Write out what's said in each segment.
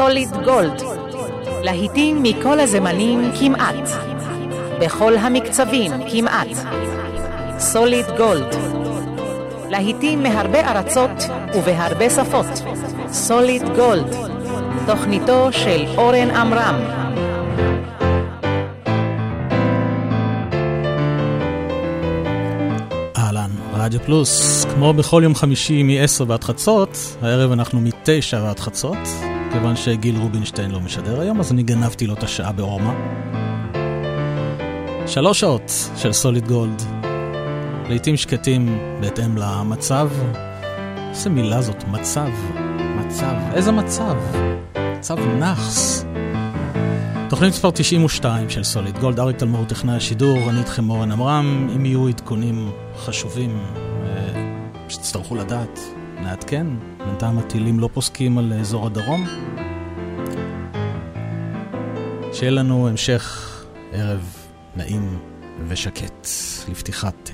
סוליד גולד, להיטים מכל הזמנים כמעט, בכל המקצבים כמעט. סוליד גולד, להיטים מהרבה ארצות ובהרבה שפות. סוליד גולד, תוכניתו של אורן עמרם. רדיו פלוס, כמו בכל יום חמישי מ-10 ועד חצות, הערב אנחנו מ-9 ועד חצות, כיוון שגיל רובינשטיין לא משדר היום, אז אני גנבתי לו את השעה באורמה. שלוש שעות של סוליד גולד, לעיתים שקטים בהתאם למצב. איזה מילה זאת, מצב, מצב, איזה מצב? מצב נאחס. תוכנית מספר 92 של סוליד גולד, אריק תלמור טכנאי השידור, אני איתכם אורן עמרם, אם יהיו עדכונים חשובים אה, שתצטרכו לדעת, נעדכן, בינתיים הטילים לא פוסקים על אזור הדרום. שיהיה לנו המשך ערב נעים ושקט. לפתיחת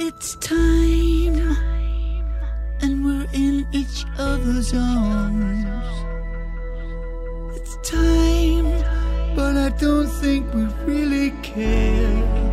It's time, and we're in each other's arms. It's time, but I don't think we really care.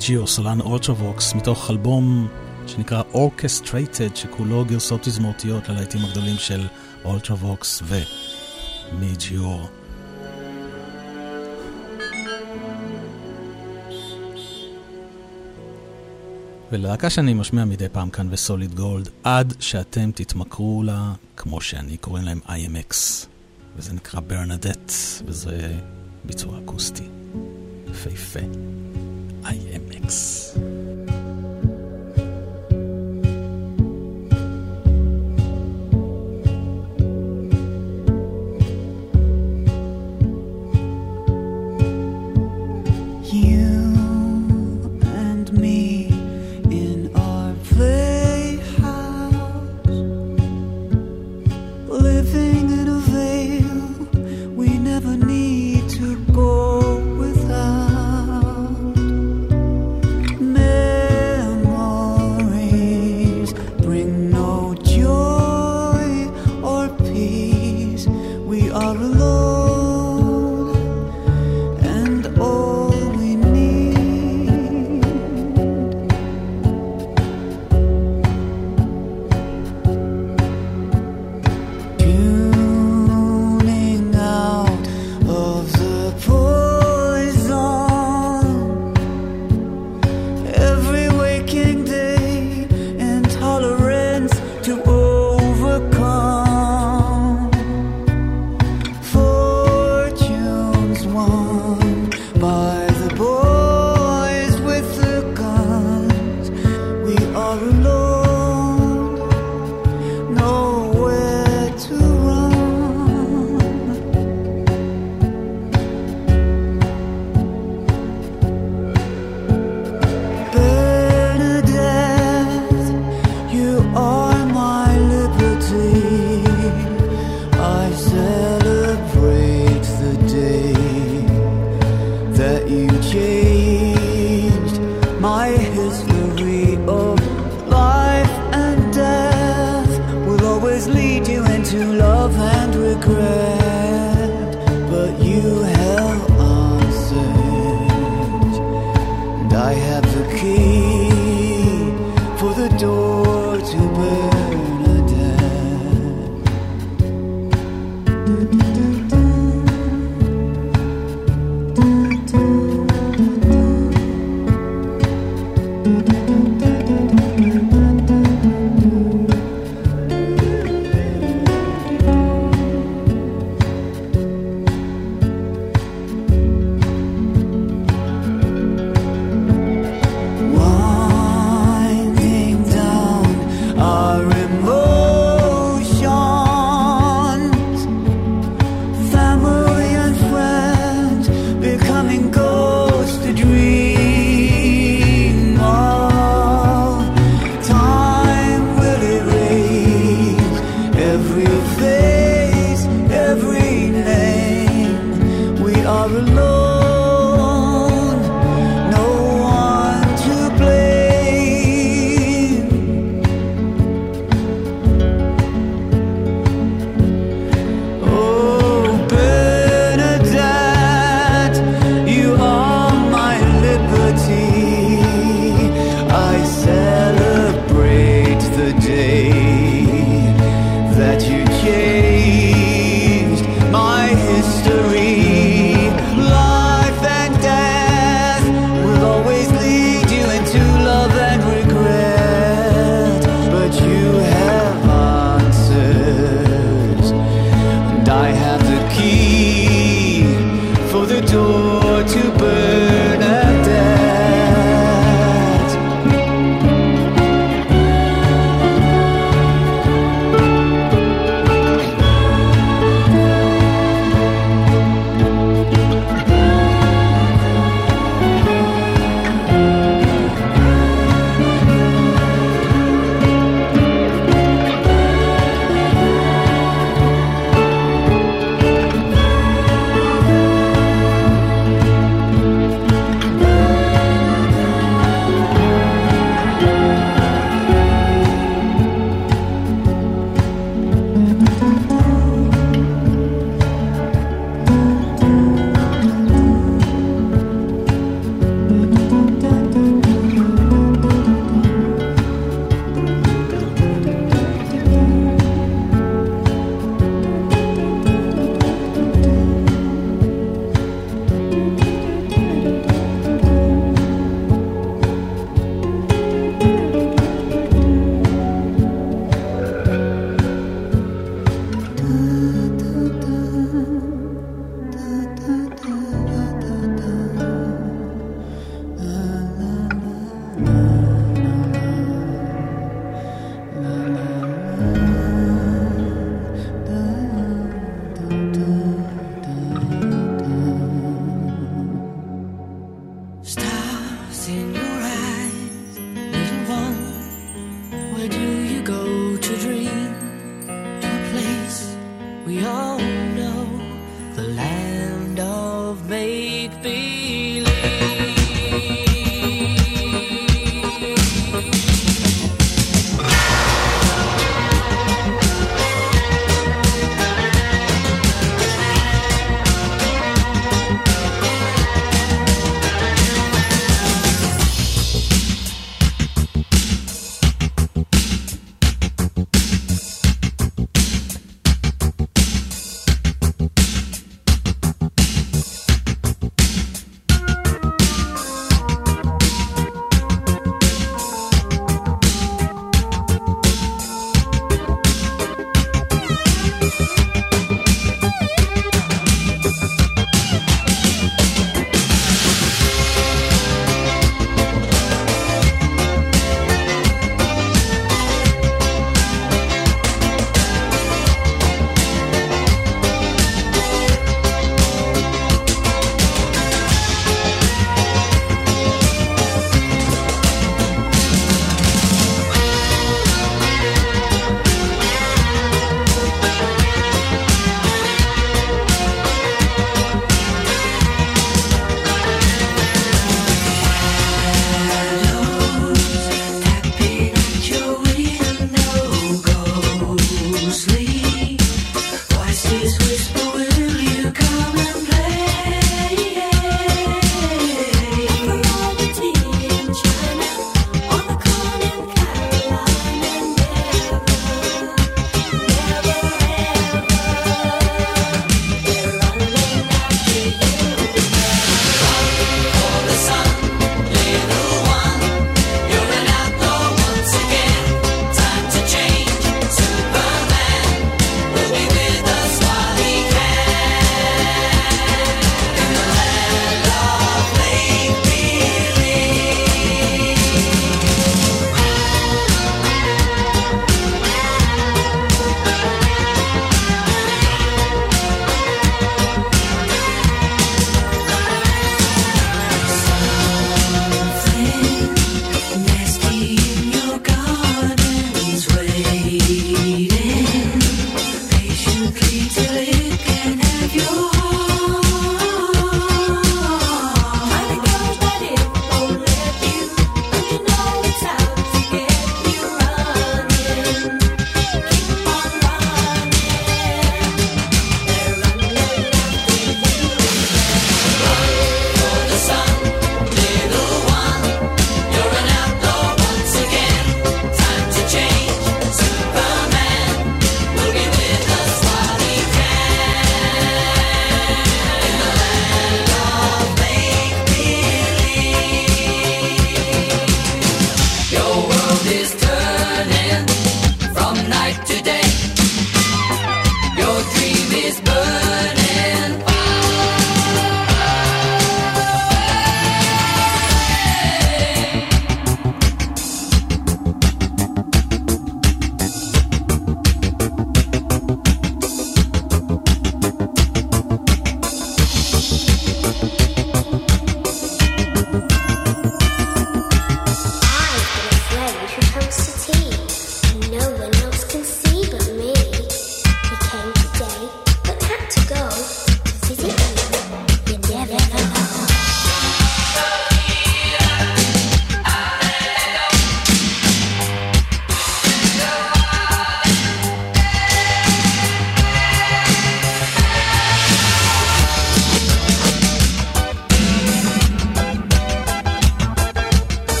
שרפ. מידג' יור, סולן Ultravox, מתוך אלבום שנקרא Orchestrated, שכולו גרסות תזמורתיות ללהיטים הגדולים של Ultravox ומידג' יור. ולהקה שאני משמיע מדי פעם כאן ב Solid Gold, עד שאתם תתמכרו לה, כמו שאני קורא להם IAMX, וזה נקרא Bernadette, וזה ביצוע אקוסטי. יפהפה. IMX.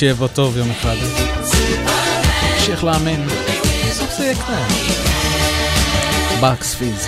שיבוא טוב יום אחד. נמשיך להאמין. בסוף זה יקרה. בקס פיז.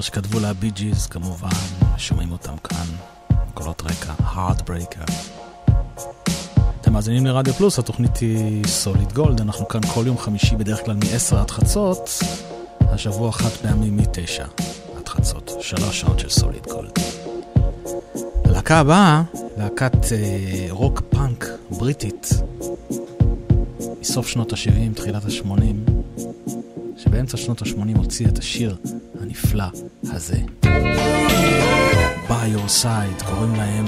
שיר שכתבו לה Bee Gees כמובן, שומעים אותם כאן, קולות רקע, Heartbreaker. אתם מאזינים לרדיו פלוס, התוכנית היא Solid Gold, אנחנו כאן כל יום חמישי בדרך כלל מ-10 עד חצות, השבוע חד פעמי מ-9 עד חצות, שלוש שעות של Solid Gold. הלהקה הבאה, להקת אה, רוק פאנק בריטית, מסוף שנות ה-70, תחילת ה-80, שבאמצע שנות ה-80 הוציא את השיר הנפלא הזה. your side, קוראים להם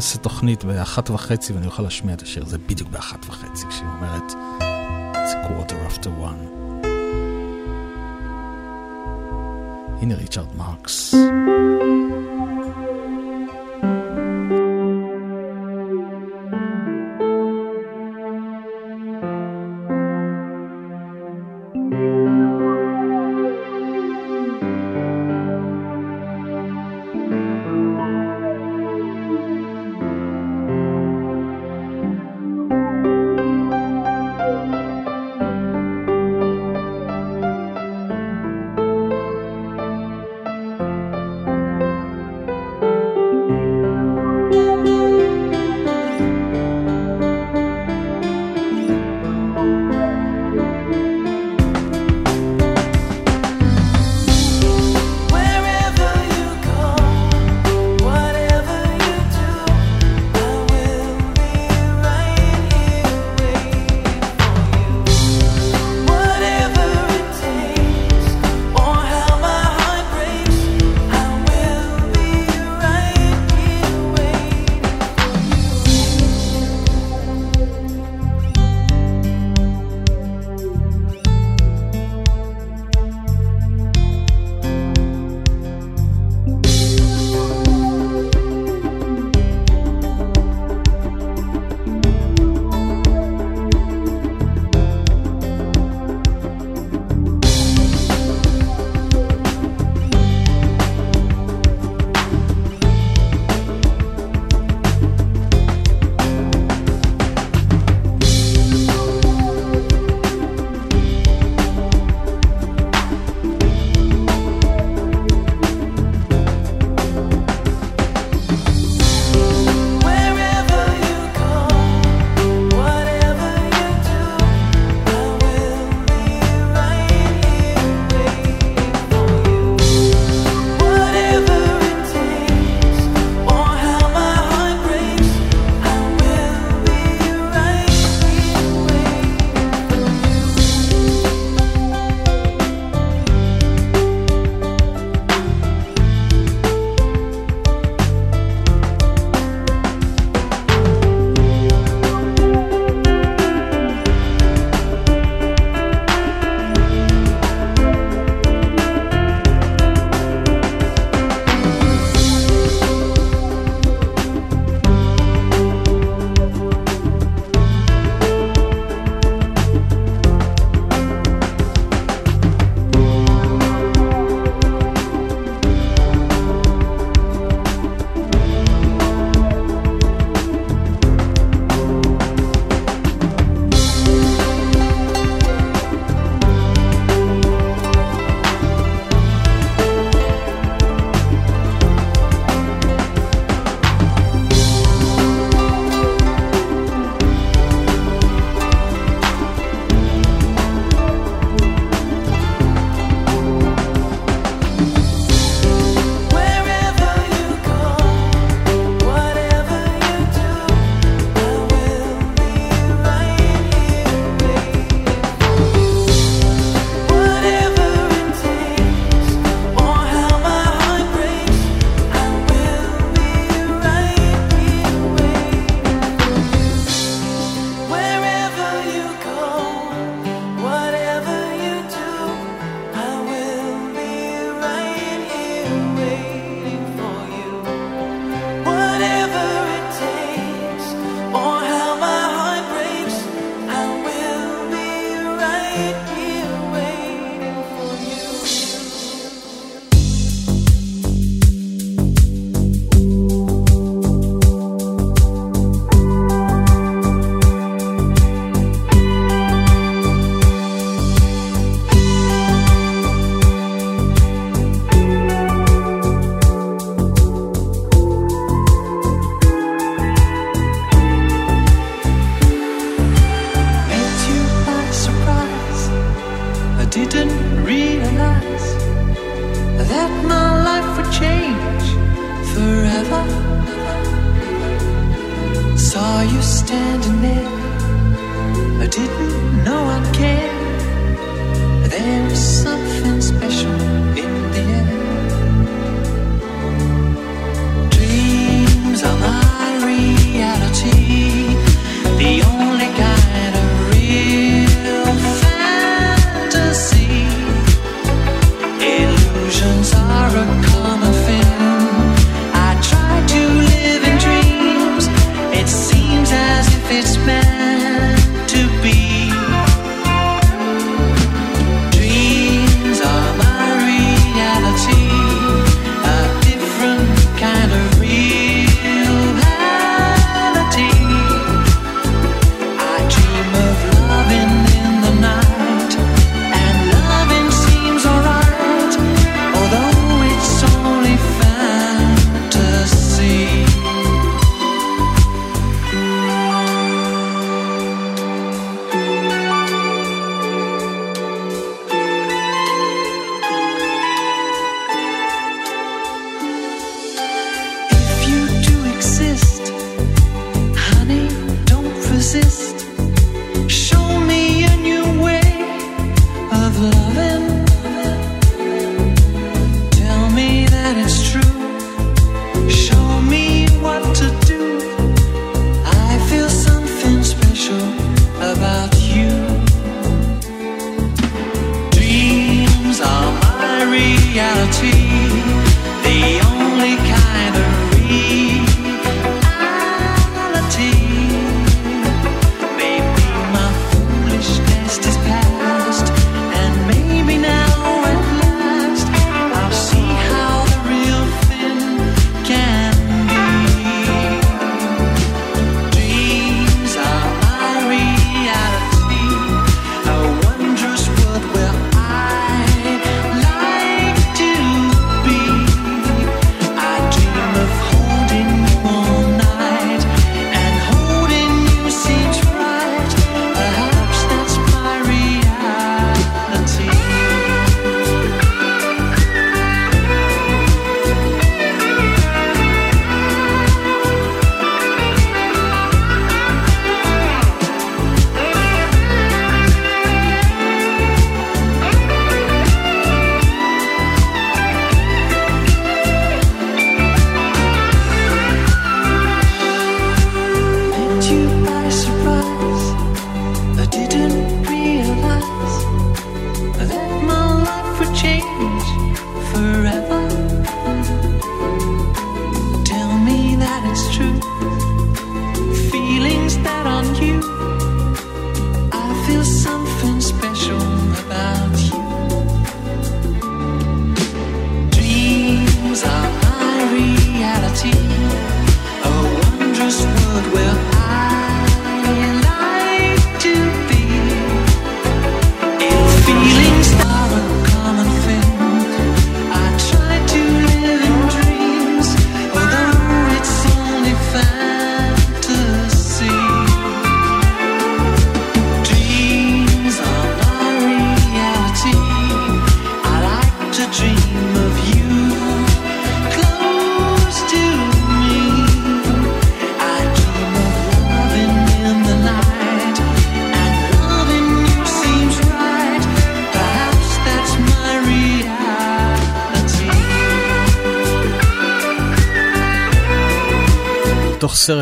אעשה תוכנית באחת וחצי ואני אוכל להשמיע את השיר הזה בדיוק באחת וחצי, כשהיא אומרת, it's a quarter after one. הנה ריצ'רד מרקס.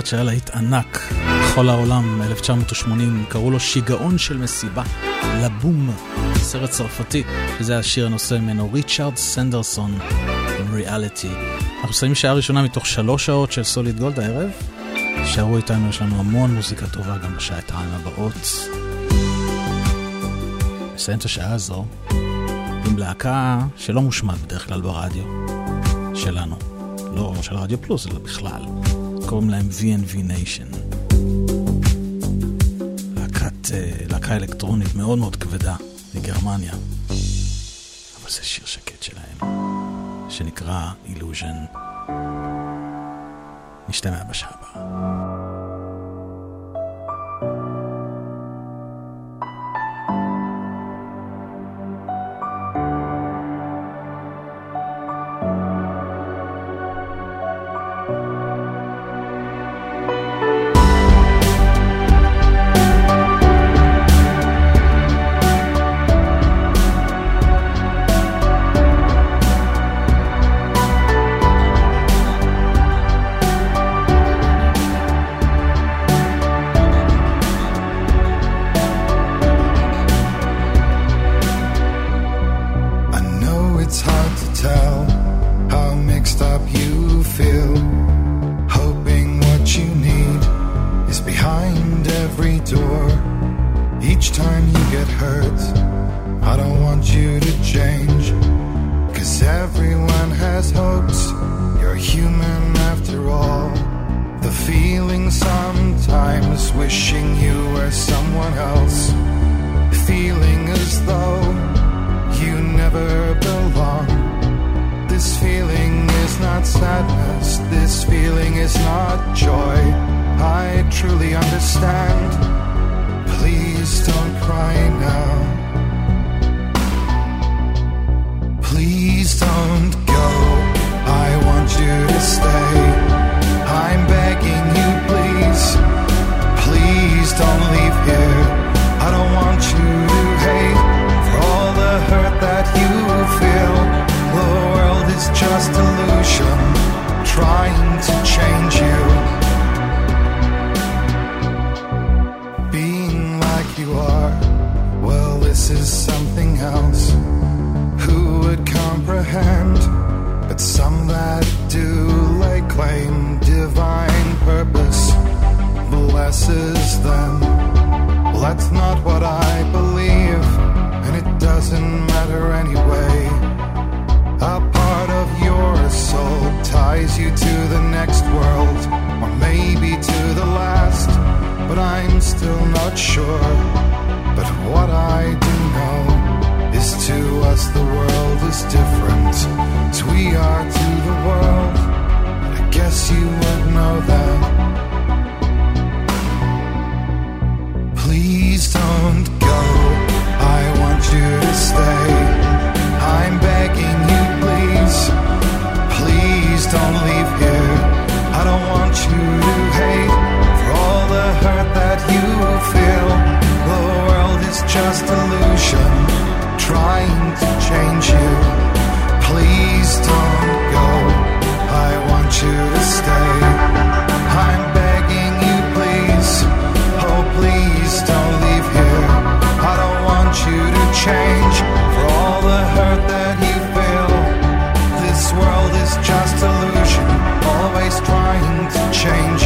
שהיה להיט ענק בכל העולם, 1980, קראו לו שיגעון של מסיבה, לבום, סרט צרפתי, וזה השיר הנושא ממנו, ריצ'ארד סנדרסון, ריאליטי. אנחנו שמים שעה ראשונה מתוך שלוש שעות של סוליד גולד הערב, תישארו איתנו, יש לנו המון מוזיקה טובה גם בשעתיים הבאות. נסיים את השעה הזו עם להקה שלא מושמעת בדרך כלל ברדיו, שלנו. לא של רדיו פלוס, אלא בכלל. קוראים להם V&V Nation. להקת, אה, להקה אלקטרונית מאוד מאוד כבדה מגרמניה. אבל זה שיר שקט שלהם, שנקרא Illusion. נשתמע בשעה. stormed answers then. Well, that's not what I believe, and it doesn't matter anyway. A part of your soul ties you to the next world, or maybe to the last, but I'm still not sure. But what I do know is to us the world is different, as we are to the world. I guess you would know that. Please don't go. I want you to stay. I'm begging you, please. Please don't leave here. I don't want you to hate for all the hurt that you feel. The world is just illusion trying to change you. Please don't go. I want you to stay. to change.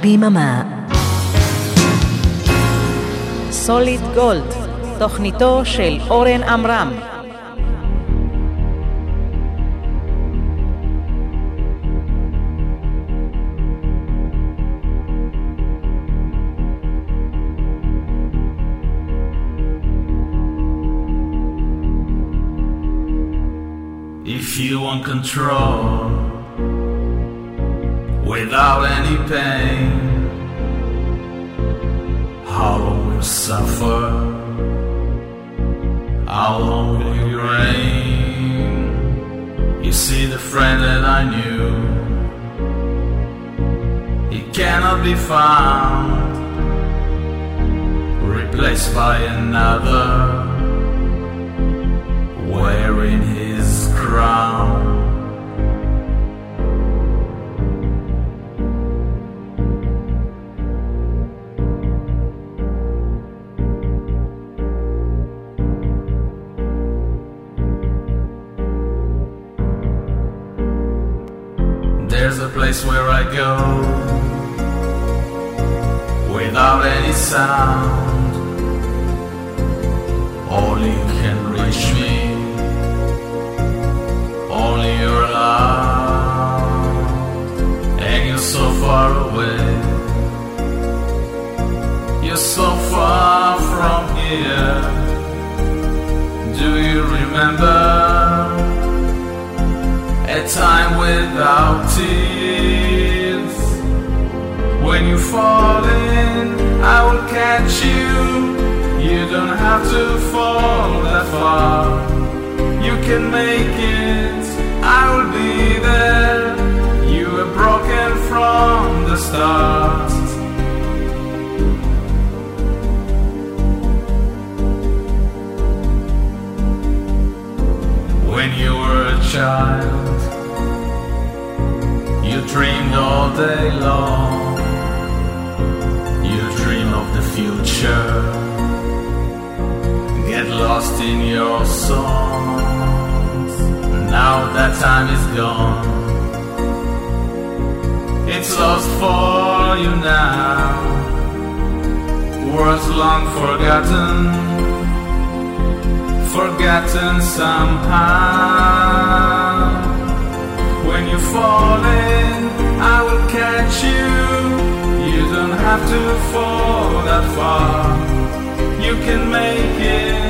ביממה. סוליד גולד, תוכניתו של אורן עמרם. If you want control your songs. Now that time is gone. It's lost for you now. Words long forgotten forgotten somehow. When you fall in, I will catch you. You don't have to fall that far. You can make it.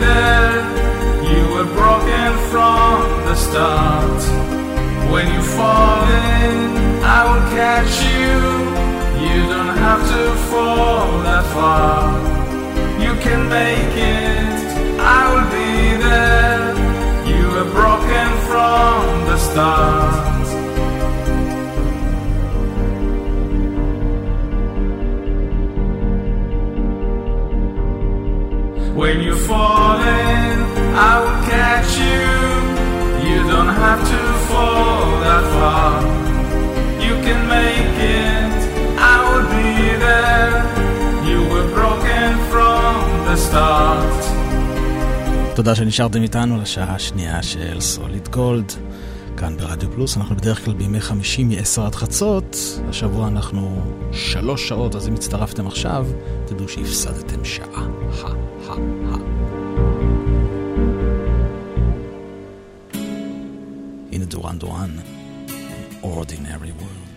There. You were broken from the start. When you fall in, I will catch you. You don't have to fall that far. You can make it. I will be there. You were broken from the start. When you fall in, I will catch you. You don't have to fall that far. You can make it. I will be there. You were broken from the start. תודה שנשארתם איתנו לשעה השנייה של סוליד גולד. כאן ברדיו פלוס, אנחנו בדרך כלל בימי חמישי מ-10 עד חצות. השבוע אנחנו שלוש שעות, אז אם הצטרפתם עכשיו, תדעו שהפסדתם שעה. הא, הא, הא. הנה דורן דורן, Ordinary Worlds.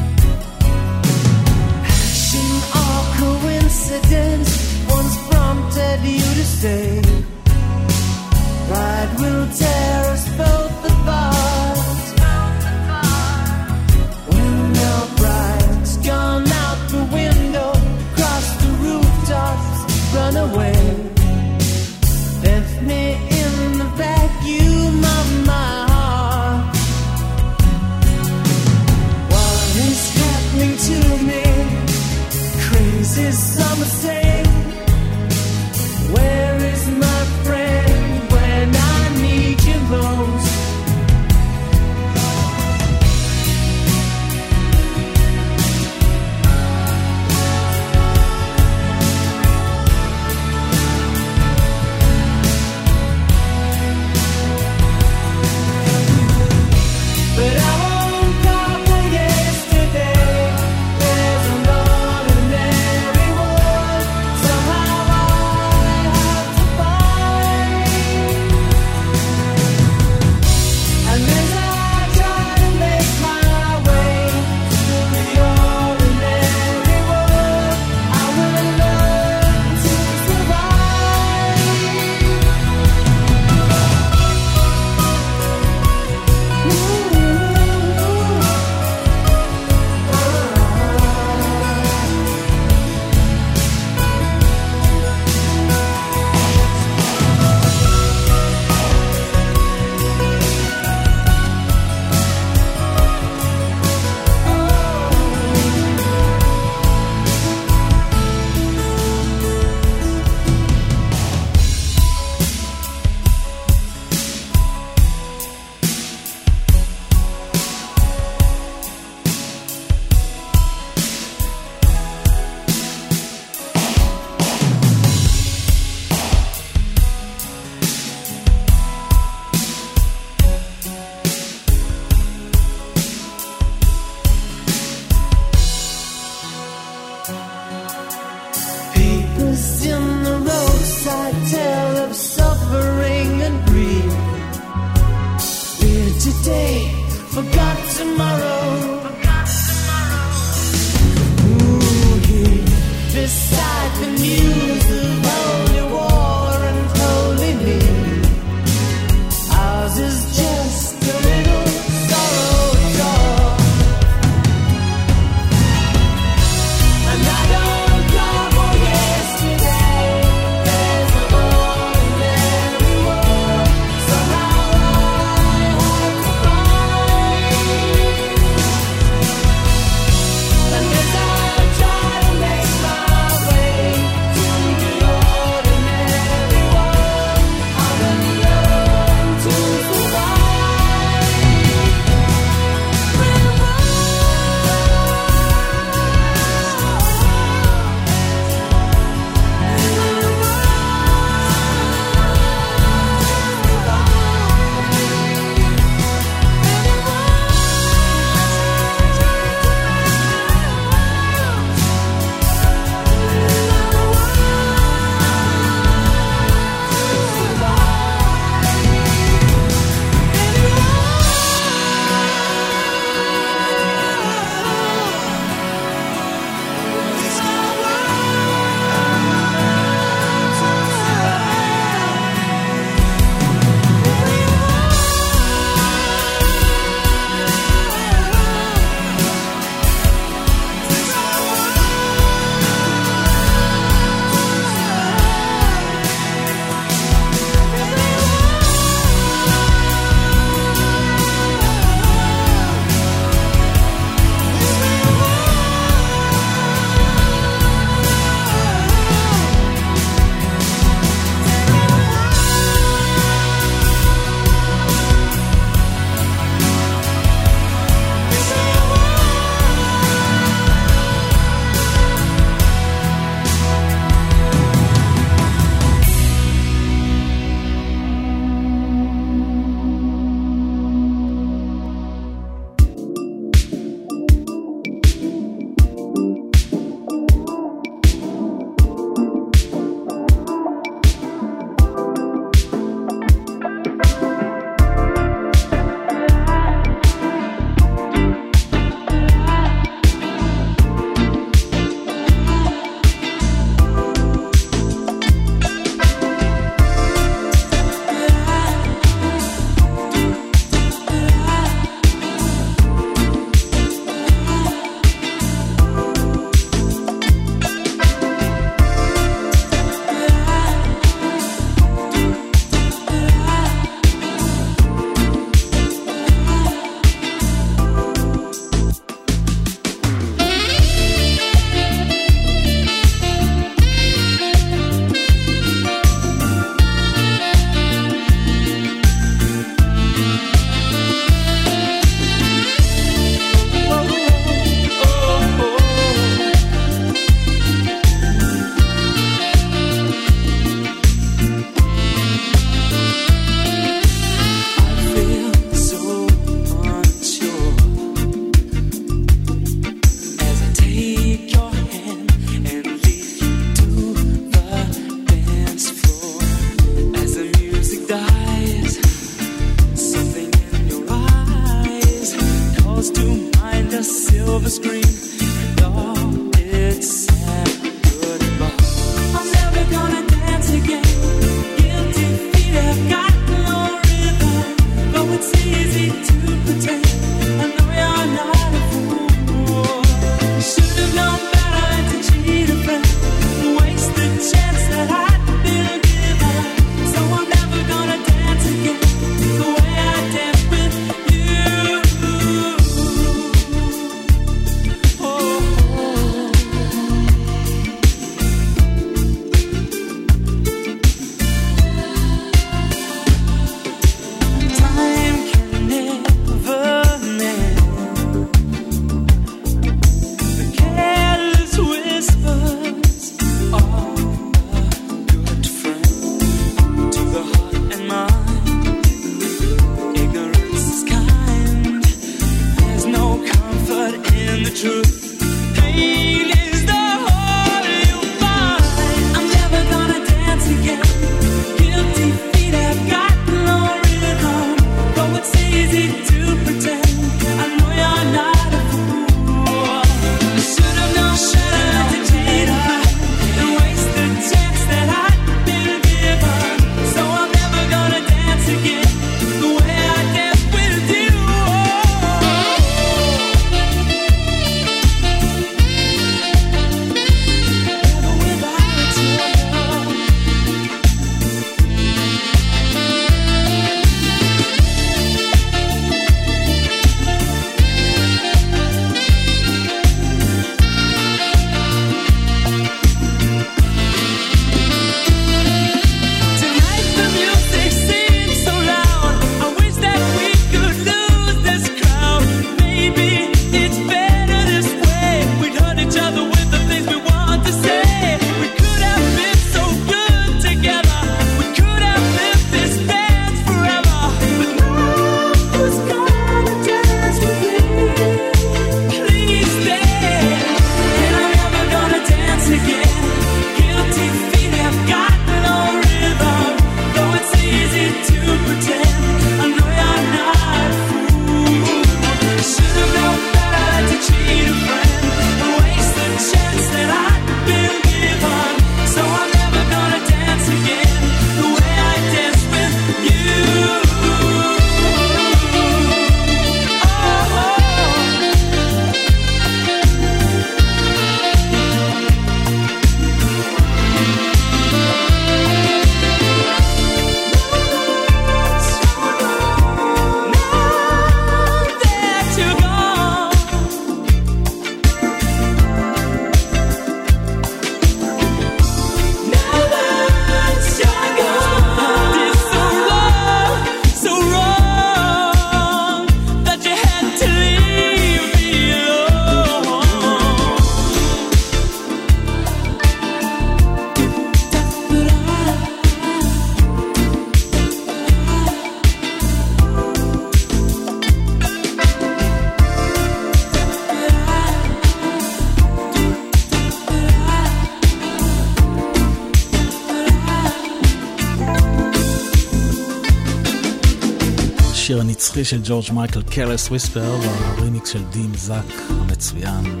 הנוכחי של ג'ורג' מייקל Careless Whisper והרימיקס של Dim Zach המצוין.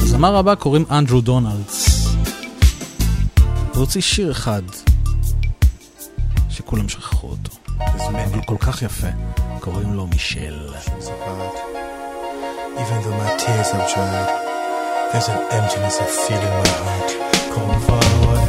הזמר הבא קוראים אנדרו דונלדס. הוא הוציא שיר אחד שכולם שכחו אותו. אבל כל כך יפה. קוראים לו Mishale. Even though my tears have dried, there's an emptiness I feel my heart. Come forward.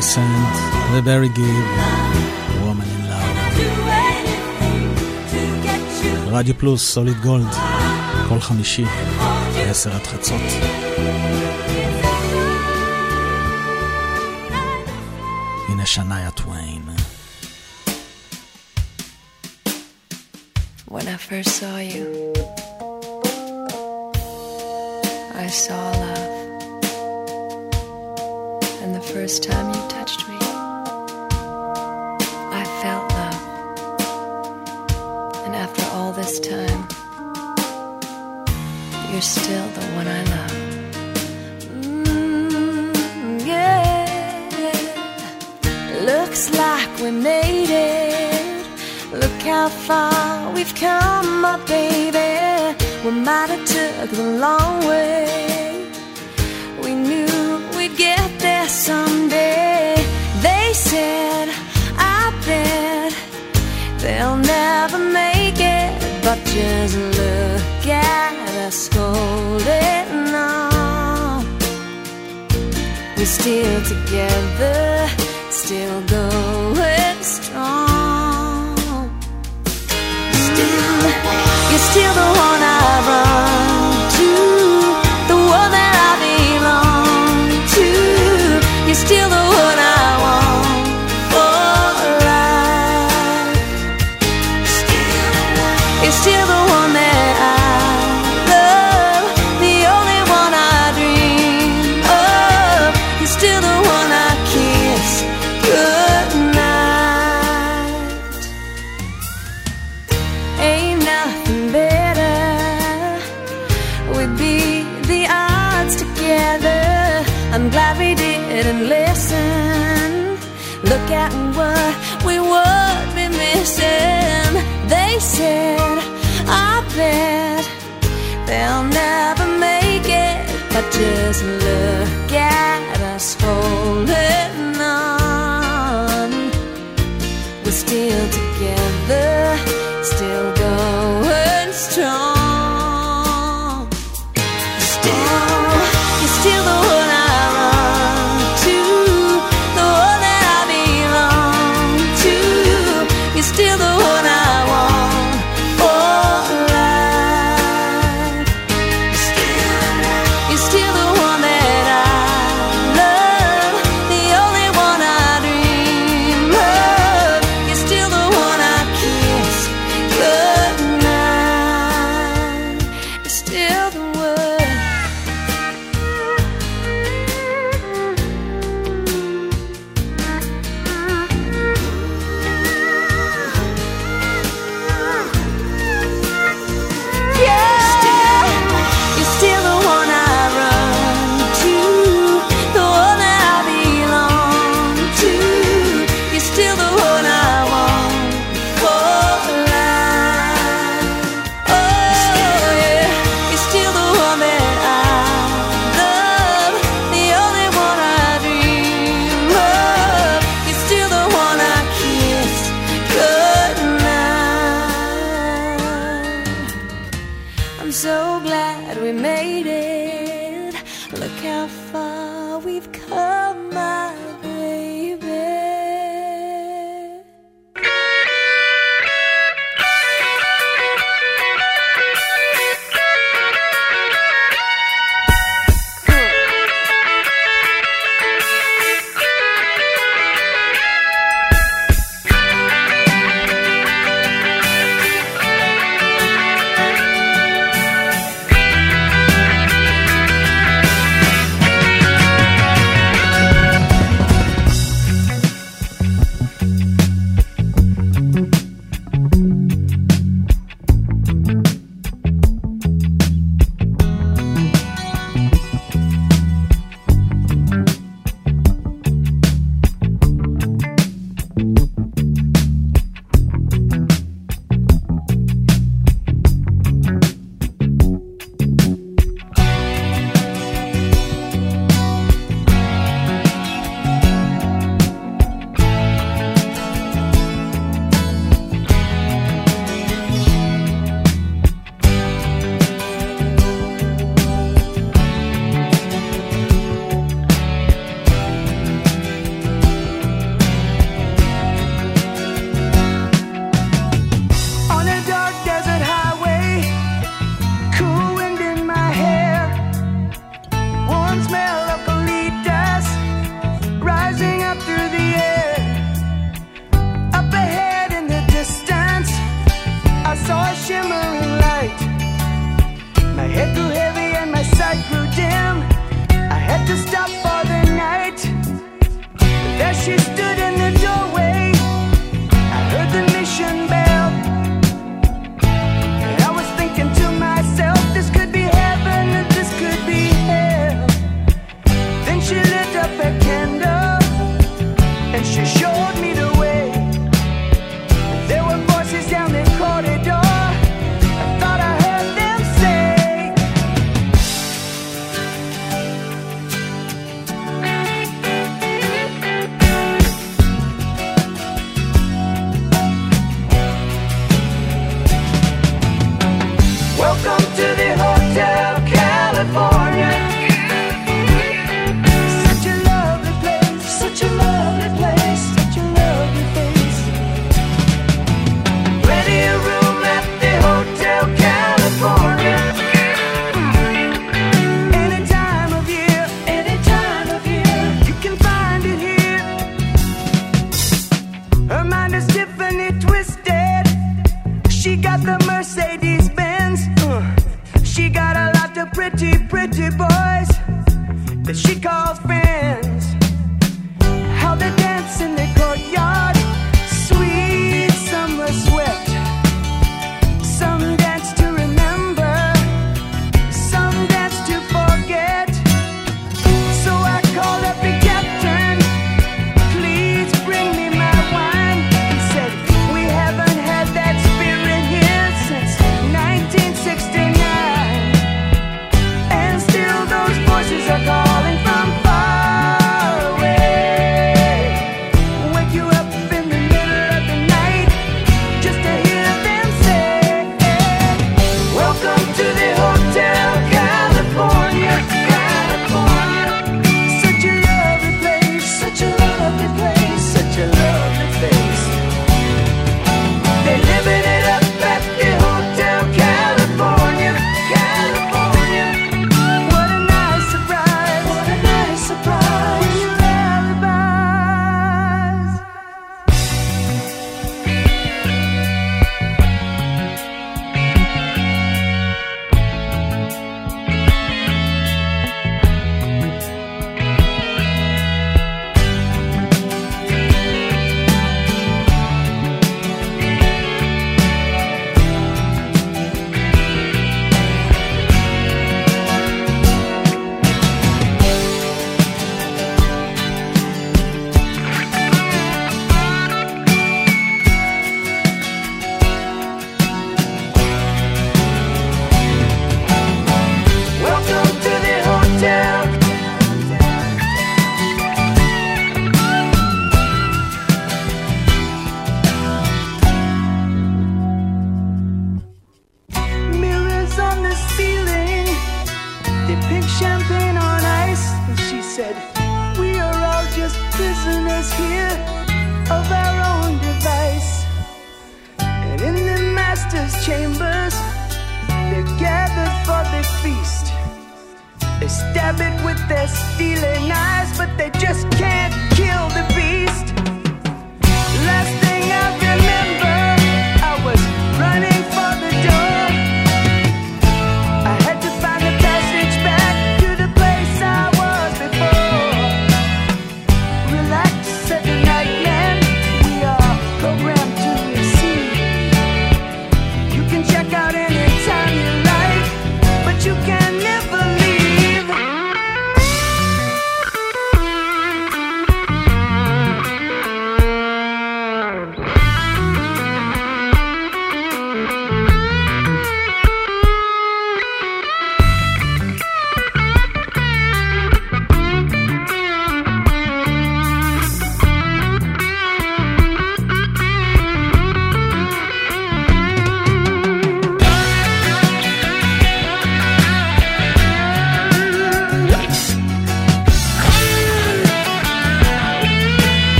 סייסנט וברי גיב, Woman in Love. רדיו פלוס, סוליד גולד, כל חמישי, עשר עד חצות. הנה שניה טוויין. When I first saw you this time, you're still the one I love. Mm, yeah. Looks like we made it. Look how far we've come, my baby. We might have took the long way. Just look at us holding on. We're still together, still going strong. Still, you're still the one.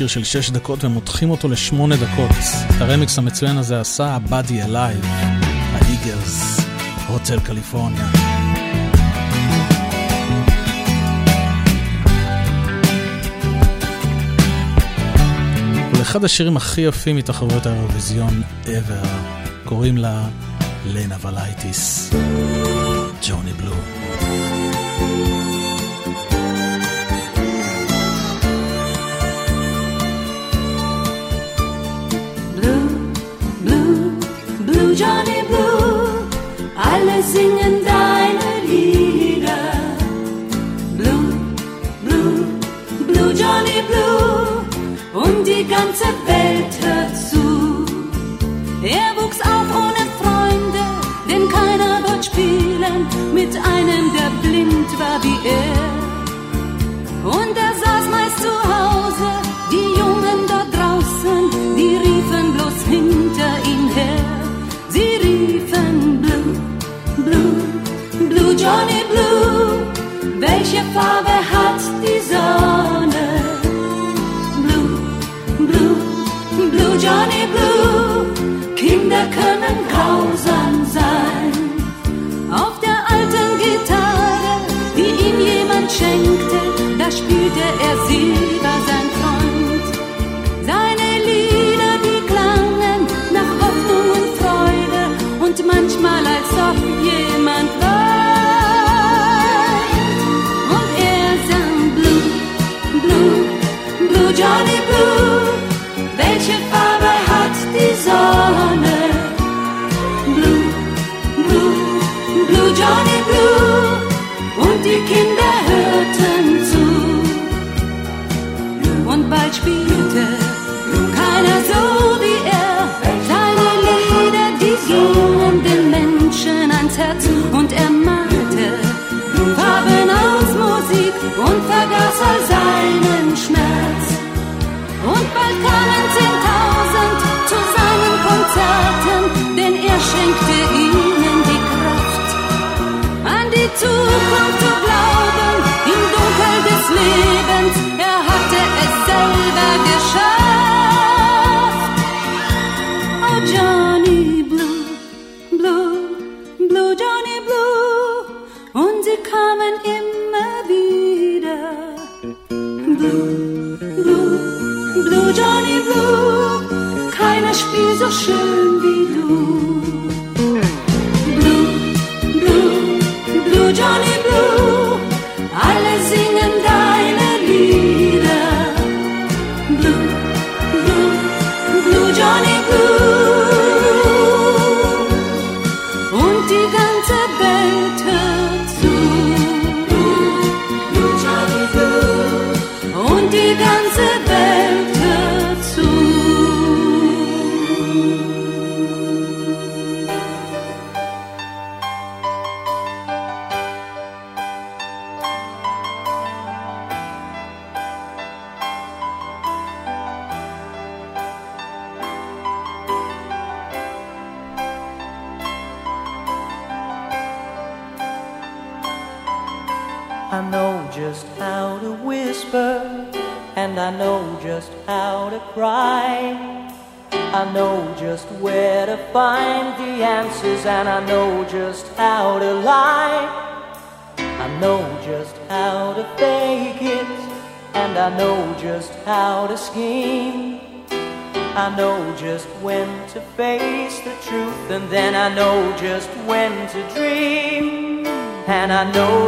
שיר של 6 דקות ומותחים אותו ל-8 דקות. את הרמיקס המצוין הזה עשה ה-Body Alive, האיגלס, הוטל קליפורניה. ולאחד השירים הכי יפים מתחרויות האירוויזיון ever, קוראים לה לנה ולייטיס, ג'וני בלום. Männlein mit einem, der blind war wie er. Und er saß meist zu Hause, die Jungen da draußen, die riefen bloß hinter ihm her. Sie riefen Blue, Blue, Blue Johnny Blue, welche Farbe hat die Sonne? Blue, Blue, Blue Johnny Blue, Kinder können grausam sein. Brasil. salsa. just when to dream, and I know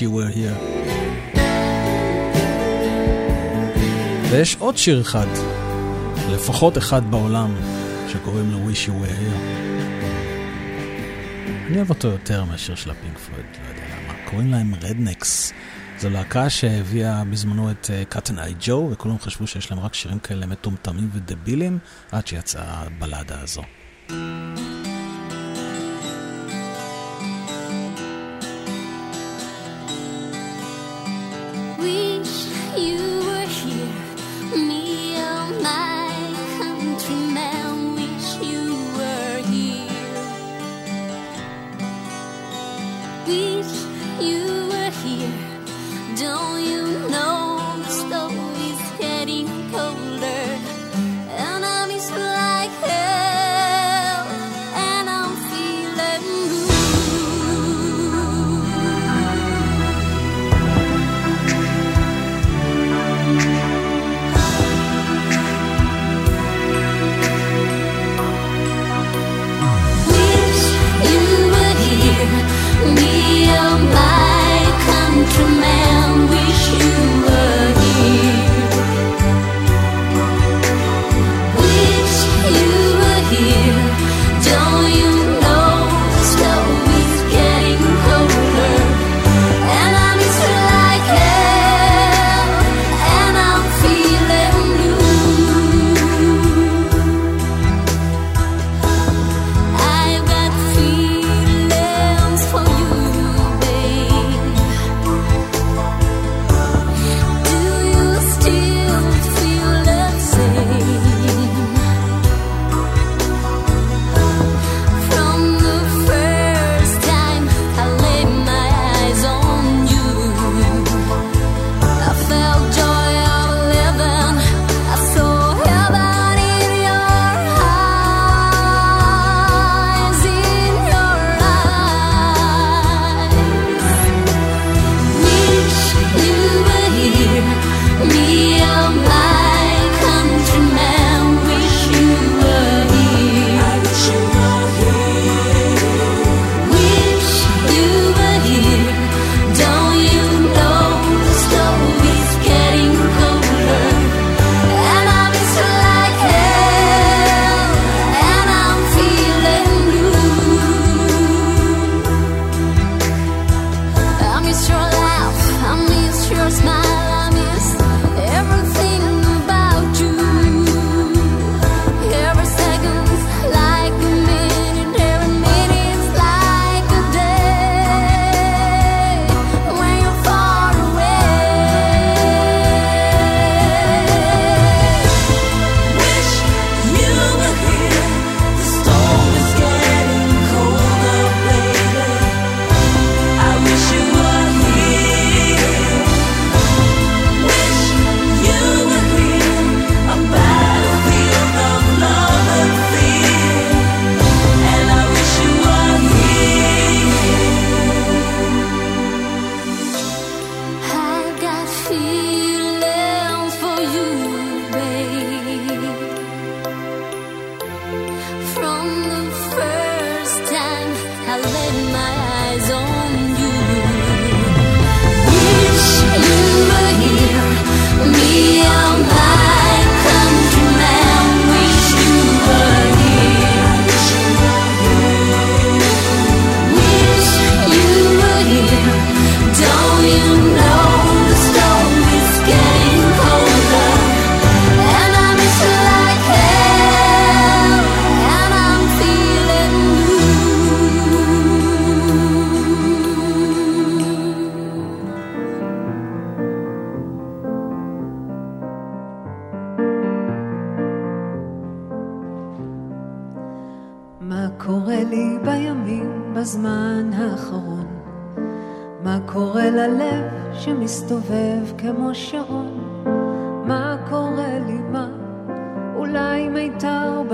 you were here. ויש עוד שיר אחד, לפחות אחד בעולם, שקוראים לו wish you were here. אני אוהב אותו יותר מאשר של הפינק פרויד, לא יודע למה. קוראים להם רדנקס. זו להקה שהביאה בזמנו את קאטן איי ג'ו, וכולם חשבו שיש להם רק שירים כאלה מטומטמים ודבילים, עד שיצאה הבלדה הזו.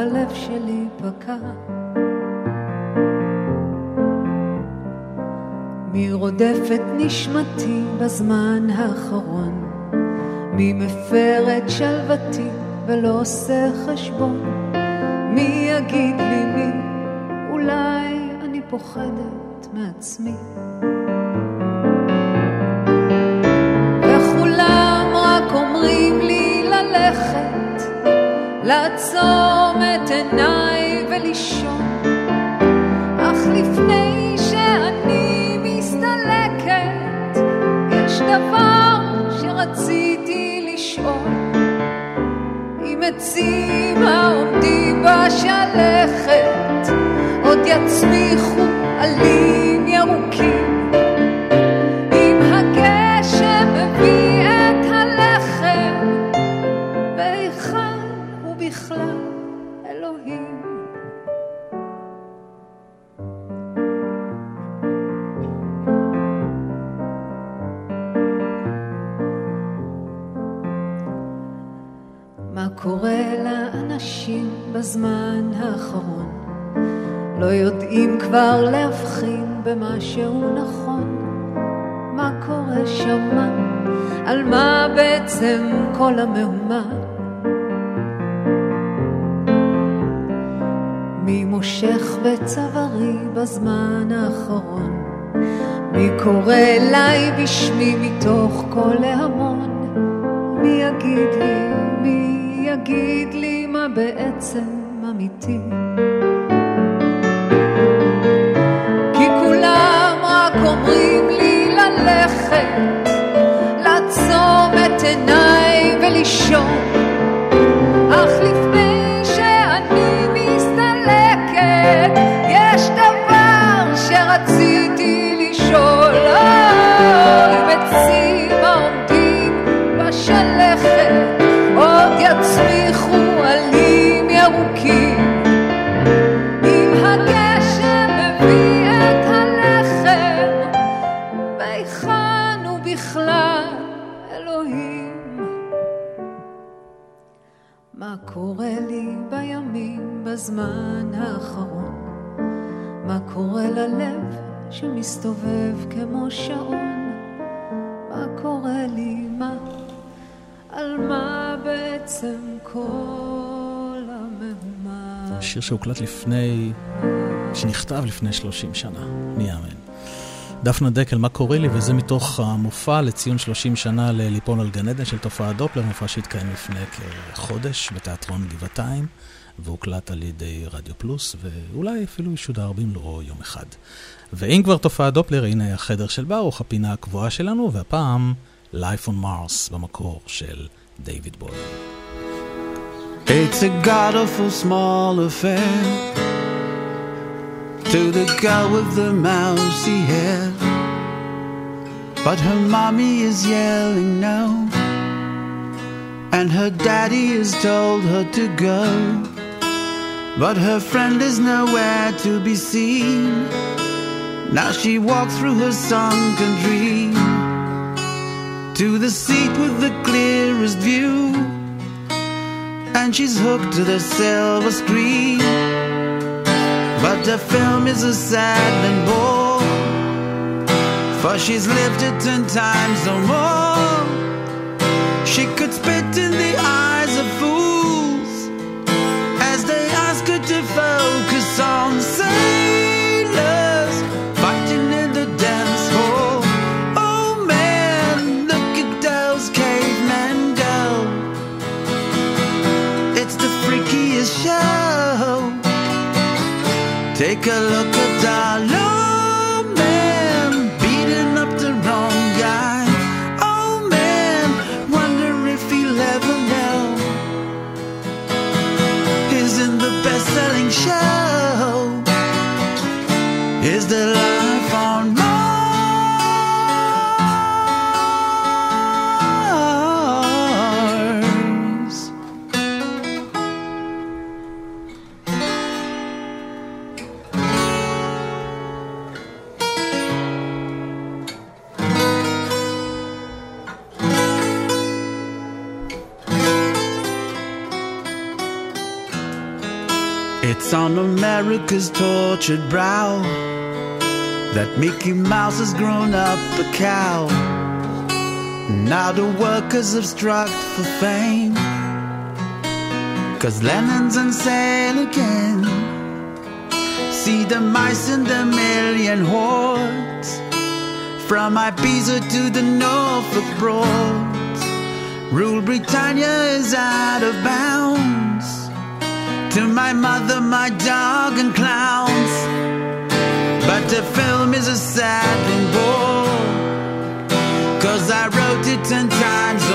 הלב שלי פקע. מי רודף את נשמתי בזמן האחרון? מי מפר את שלוותי ולא עושה חשבון? מי יגיד לי מי? אולי אני פוחדת מעצמי. לעצום את עיניי ולישון. אך לפני שאני מסתלקת, יש דבר שרציתי לשאול. אם עצים העומדים בשלכת עוד יצמיחו עלים בזמן האחרון? לא יודעים כבר להבחין במשהו נכון. מה קורה שמה? על מה בעצם כל המהומה? מי מושך בצווארי בזמן האחרון? מי קורא אליי בשמי מתוך כל ההמון? מי יגיד לי, מי יגיד לי מה בעצם אמיתי? כי כולם רק אומרים לי ללכת, לעצום את עיניי ולישון. אך לפני שמסתובב כמו שעון? מה קורה לי? מה? על מה בעצם כל המהומה? שיר שהוקלט לפני, שנכתב לפני 30 שנה, מי יאמן. דפנה דקל, מה קורה לי? וזה מתוך המופע לציון 30 שנה לליפול על גן עדן של תופעת דופלר, מופע שהתקיים לפני כחודש בתיאטרון גבעתיים, והוקלט על ידי רדיו פלוס, ואולי אפילו ישודר במלואו יום אחד. ואם כבר תופעת דופלר, הנה החדר של ברוך, הפינה הקבועה שלנו, והפעם Life on Mars במקור של דיוויד בוי. It's a god awful small affair to the girl with the mousy hair. But her mommy is yelling no, and her daddy has told her to go. But her friend is nowhere to be seen. Now she walks through her sunken dream to the seat with the clearest view and she's hooked to the silver screen. But the film is a saddening bore, for she's lived it ten times or more. She could spit in the Take a look at old man beating up the wrong guy. Oh man, wonder if he'll ever know. Isn't the best-selling show? Is the It's on America's tortured brow that Mickey Mouse has grown up a cow. Now the workers have struck for fame. Cause Lennon's on sale again. See the mice in the million hordes. From Ibiza to the Norfolk Broads. Rule Britannia is out of bounds. To my mother, my dog, and clowns. But the film is a sad and boy. Cause I wrote it ten times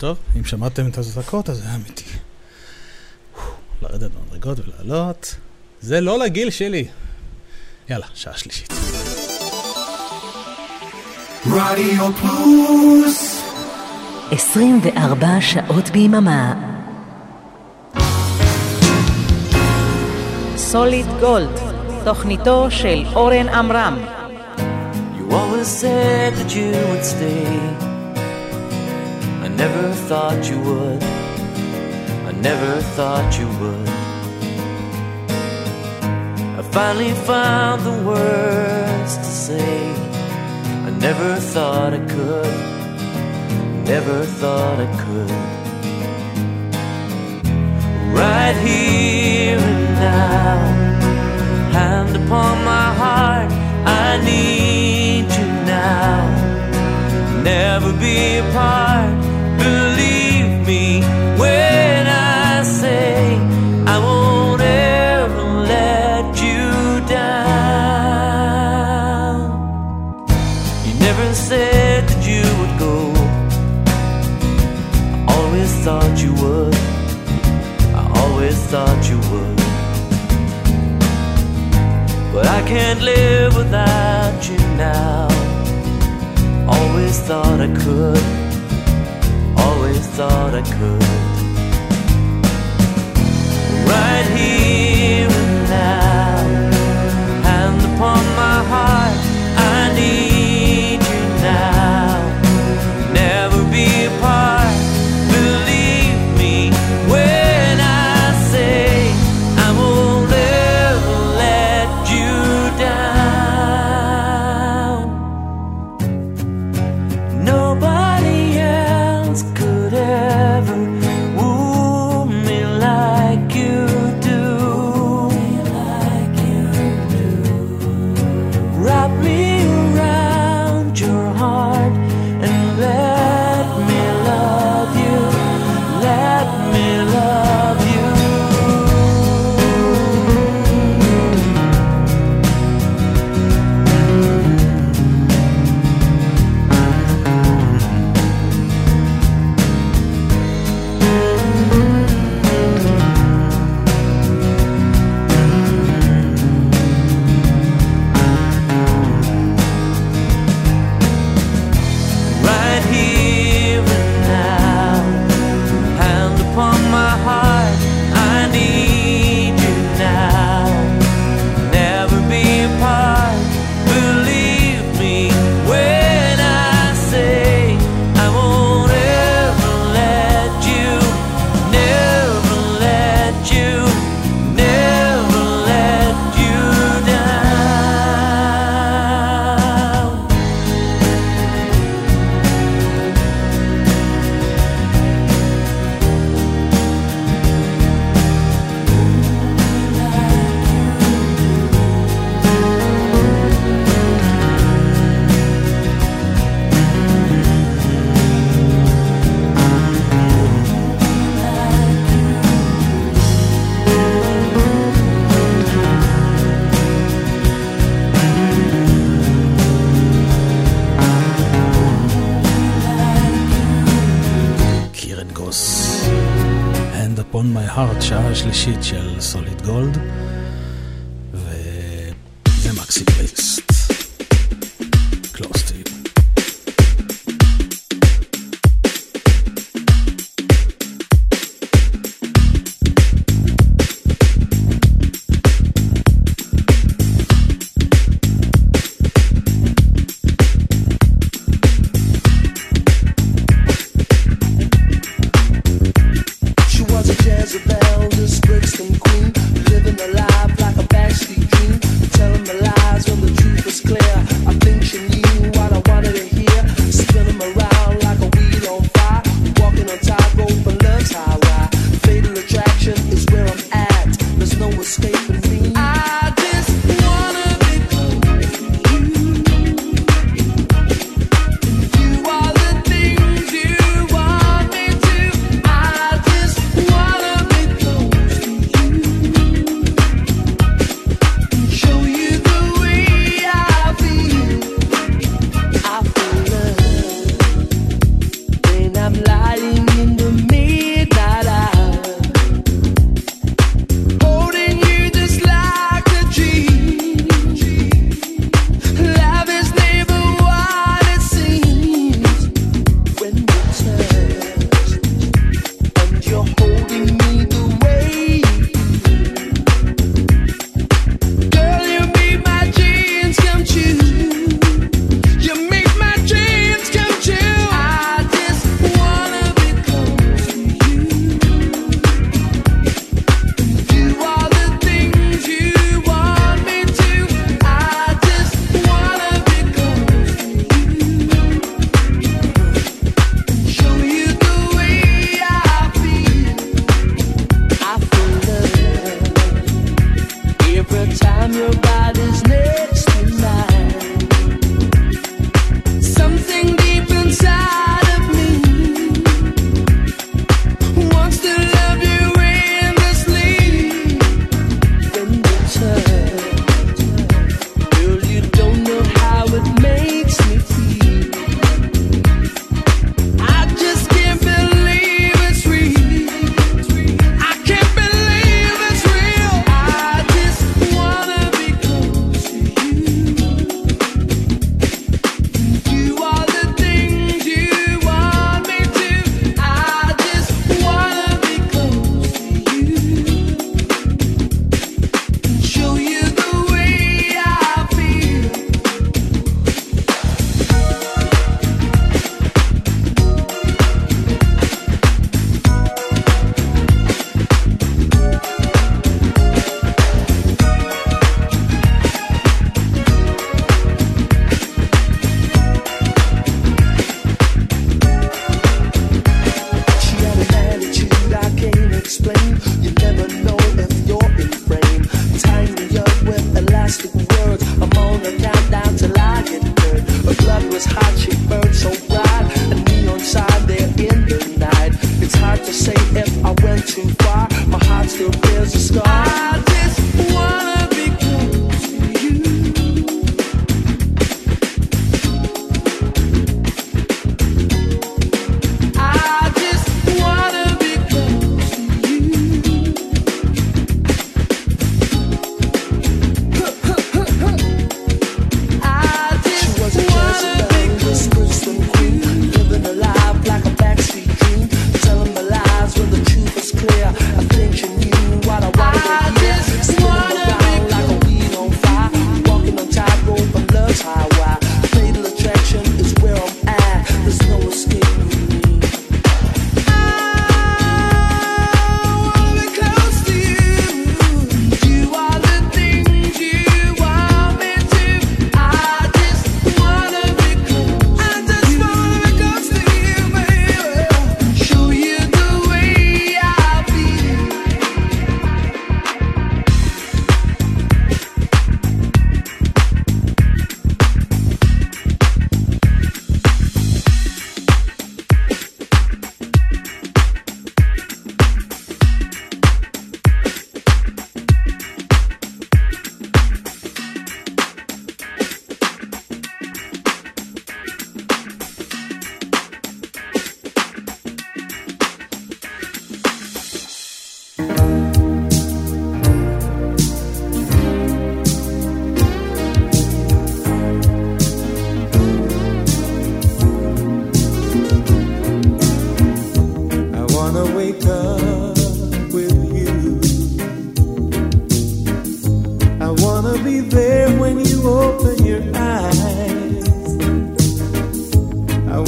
טוב, אם שמעתם את הזעקות, אז זה היה אמיתי. לרדת במדרגות ולעלות. זה לא לגיל שלי. יאללה, שעה שלישית. רדיו פלוס 24 שעות ביממה. סוליד גולד, תוכניתו של אורן עמרם. You always said that you would stay. Never thought you would. I never thought you would. I finally found the words to say. I never thought I could. Never thought I could. Right here and now hand upon my heart. I need you now. Never be apart. Believe me when I say I won't ever let you down. You never said that you would go. I always thought you would. I always thought you would. But I can't live without you now. Always thought I could. Thought I could. Right here My Heart, שעה השלישית של סוליד גולד,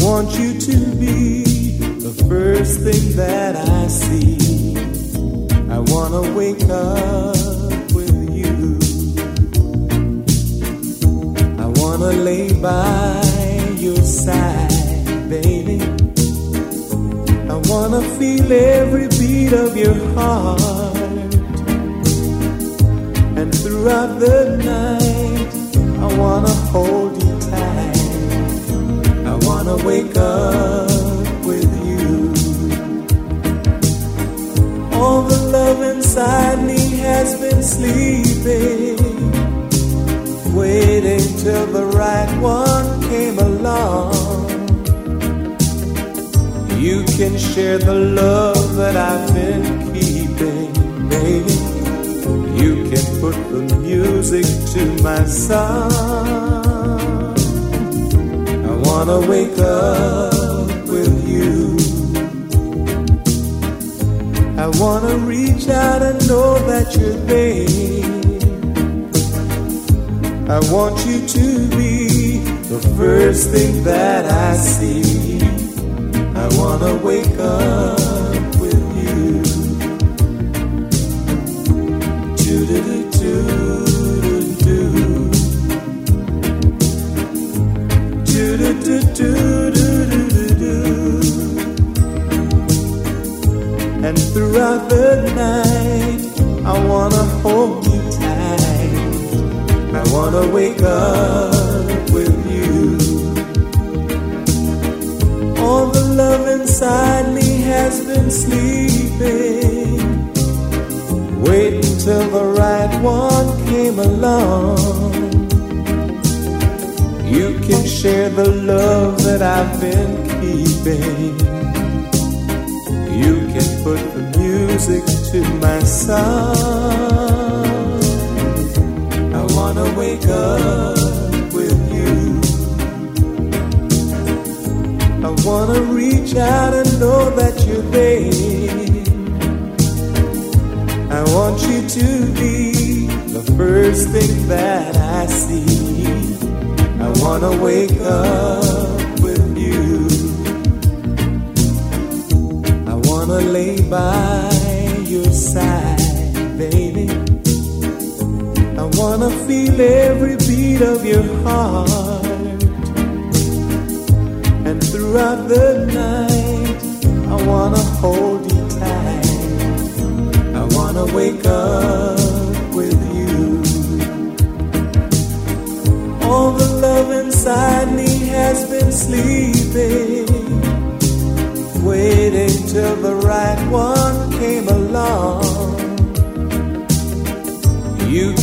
want you to be the first thing that I see. I wanna wake up with you. I wanna lay by your side, baby. I wanna feel every beat of your heart. And throughout the night, I wanna hold you tight. I wanna wake up with you. All the love inside me has been sleeping, waiting till the right one came along. You can share the love that I've been keeping, baby. You can put the music to my song. I wanna wake up with you. I wanna reach out and know that you're there. I want you to be the first thing that I see. I wanna wake up the night, I wanna hold you tight. I wanna wake up with you. All the love inside me has been sleeping. Waiting till the right one came along. You can share the love that I've been keeping. Music to my song. I wanna wake up with you. I wanna reach out and know that you're there. I want you to be the first thing that I see. I wanna wake up with you. I wanna lay by wanna feel every beat of your heart. And throughout the night, I wanna hold you tight. I wanna wake up with you. All the love inside me has been sleeping, waiting till the right one came along.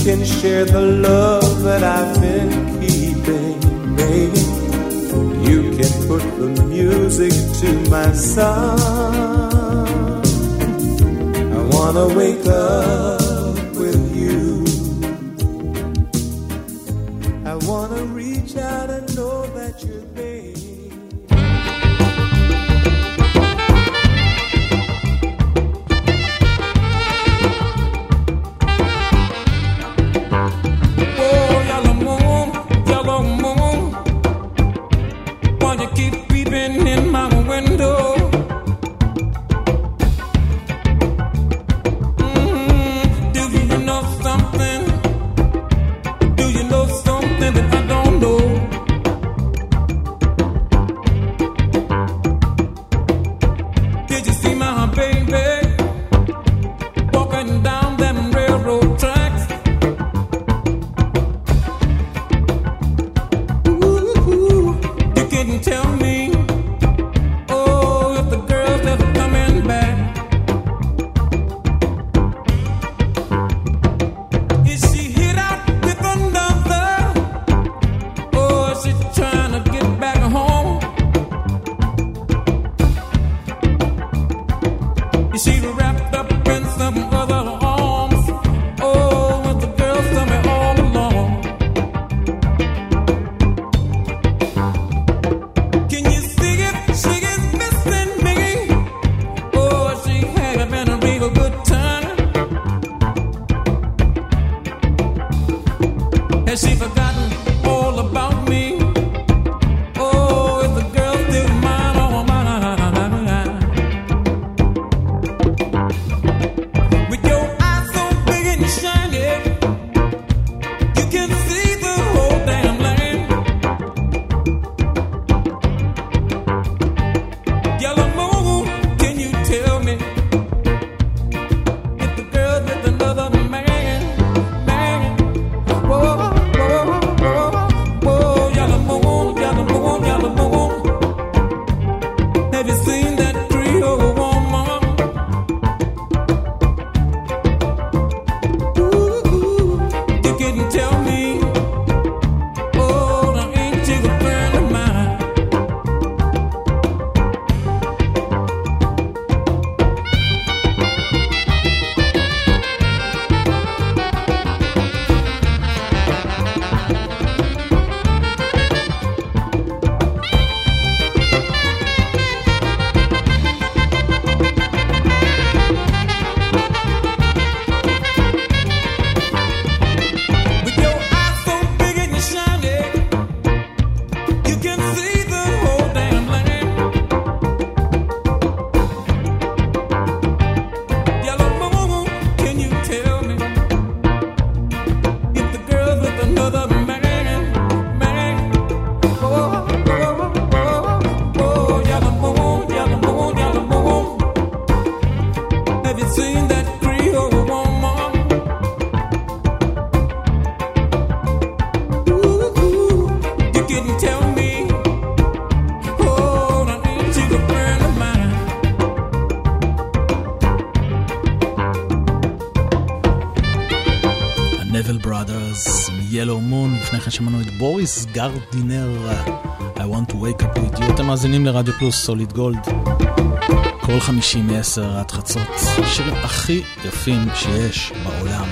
Can share the love that I've been keeping, baby. You can put the music to my song. I wanna wake up בוריס גרדינר, I want to wake up with you. אתם מאזינים לרדיו פלוס Solid Gold. כל חמישי מעשר עד חצות, השירים הכי יפים שיש בעולם.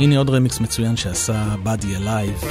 הנה עוד רמיקס מצוין שעשה באדי אלייב.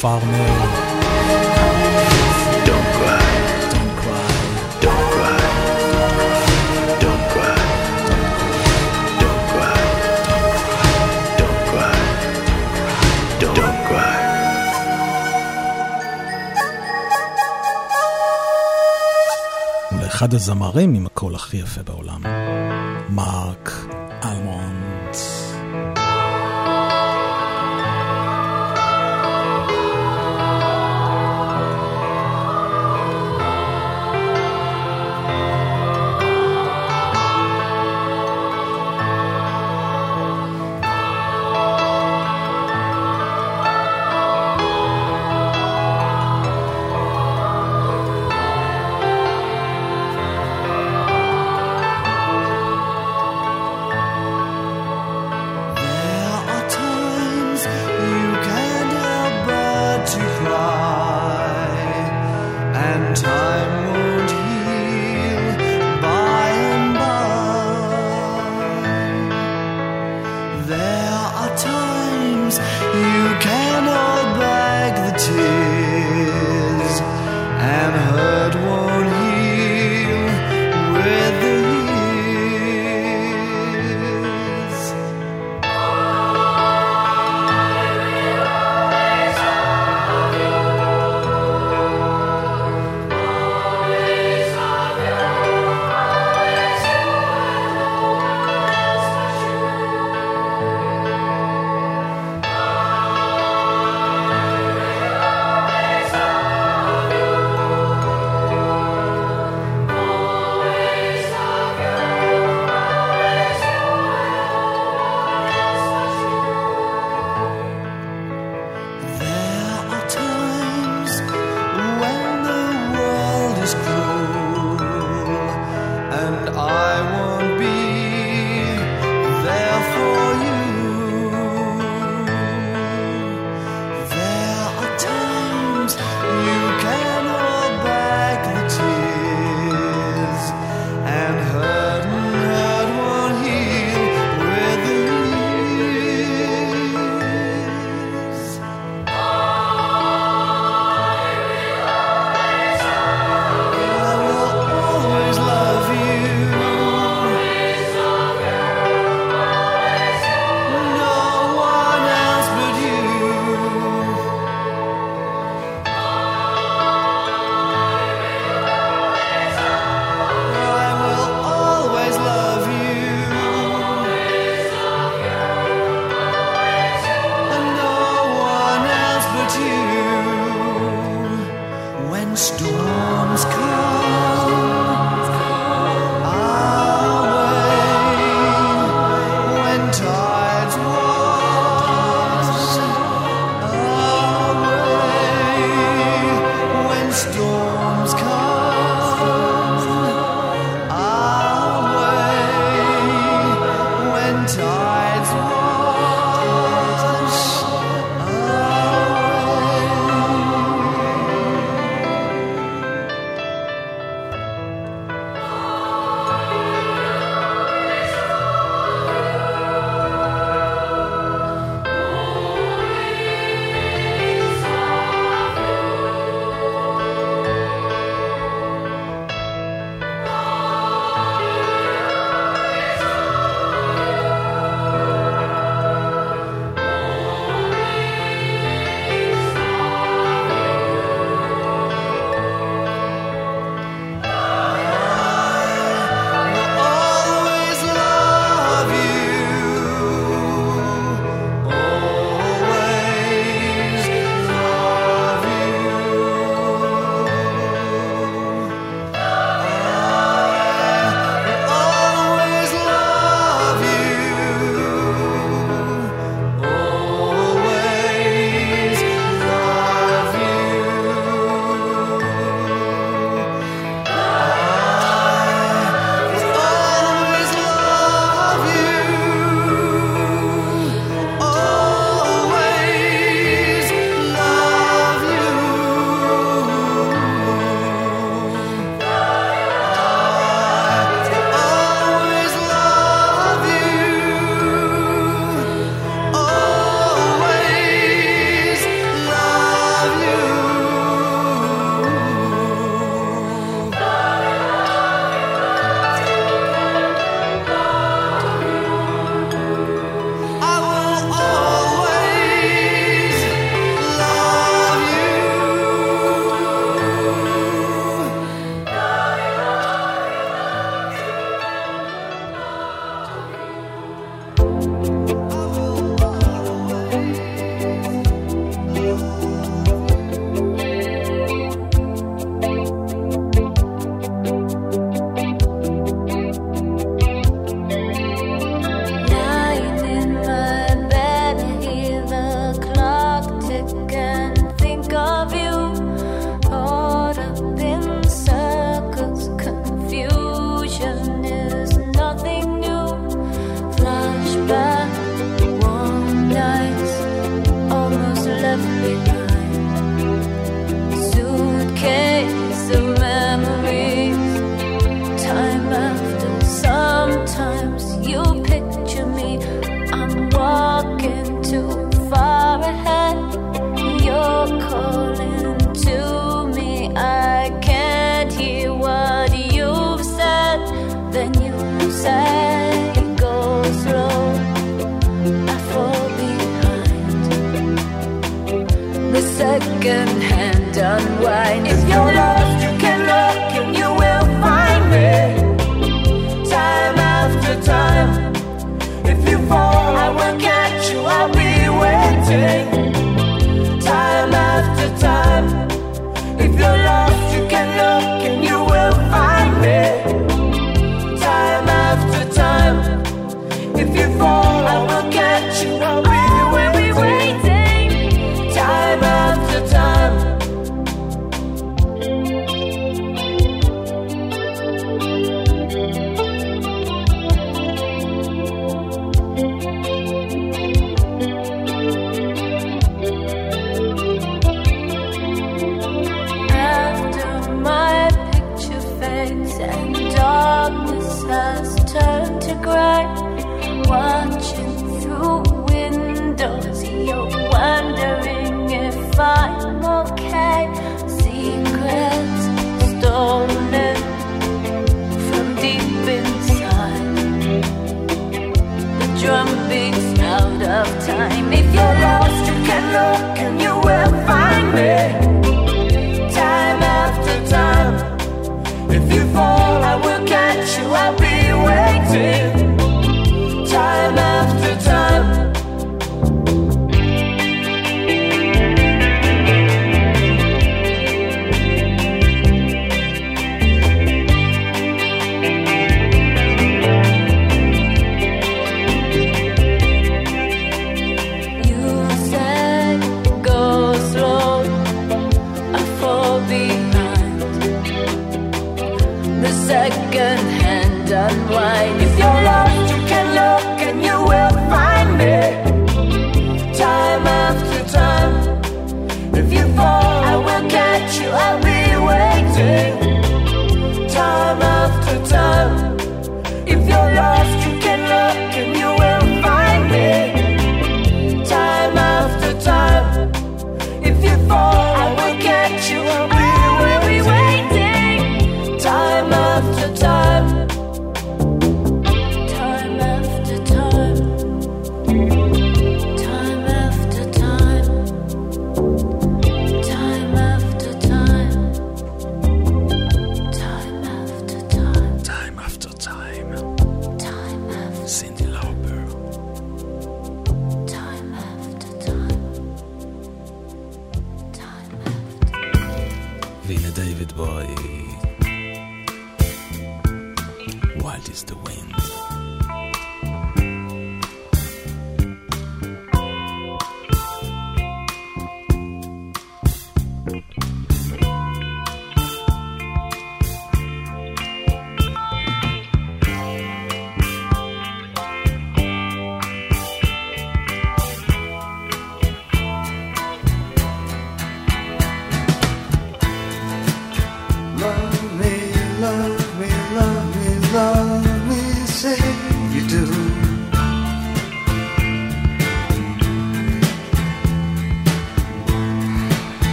פארמר. Don't cry. Don't cry. Don't cry. Don't cry. Don't cry. Don't cry. Don't cry. הוא לאחד הזמרים עם הקול הכי יפה בעולם. מרק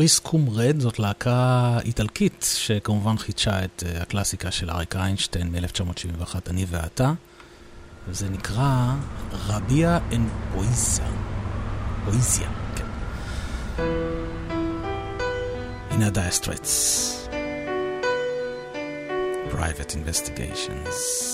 פריסקום רד זאת להקה איטלקית שכמובן חידשה את אה, הקלאסיקה של אריק איינשטיין מ-1971, אני ואתה, וזה נקרא רביה אנד פואיזיה. פואיזיה, כן. הנה הדייסטרטס. פרייבט אינבסטיגיישנס.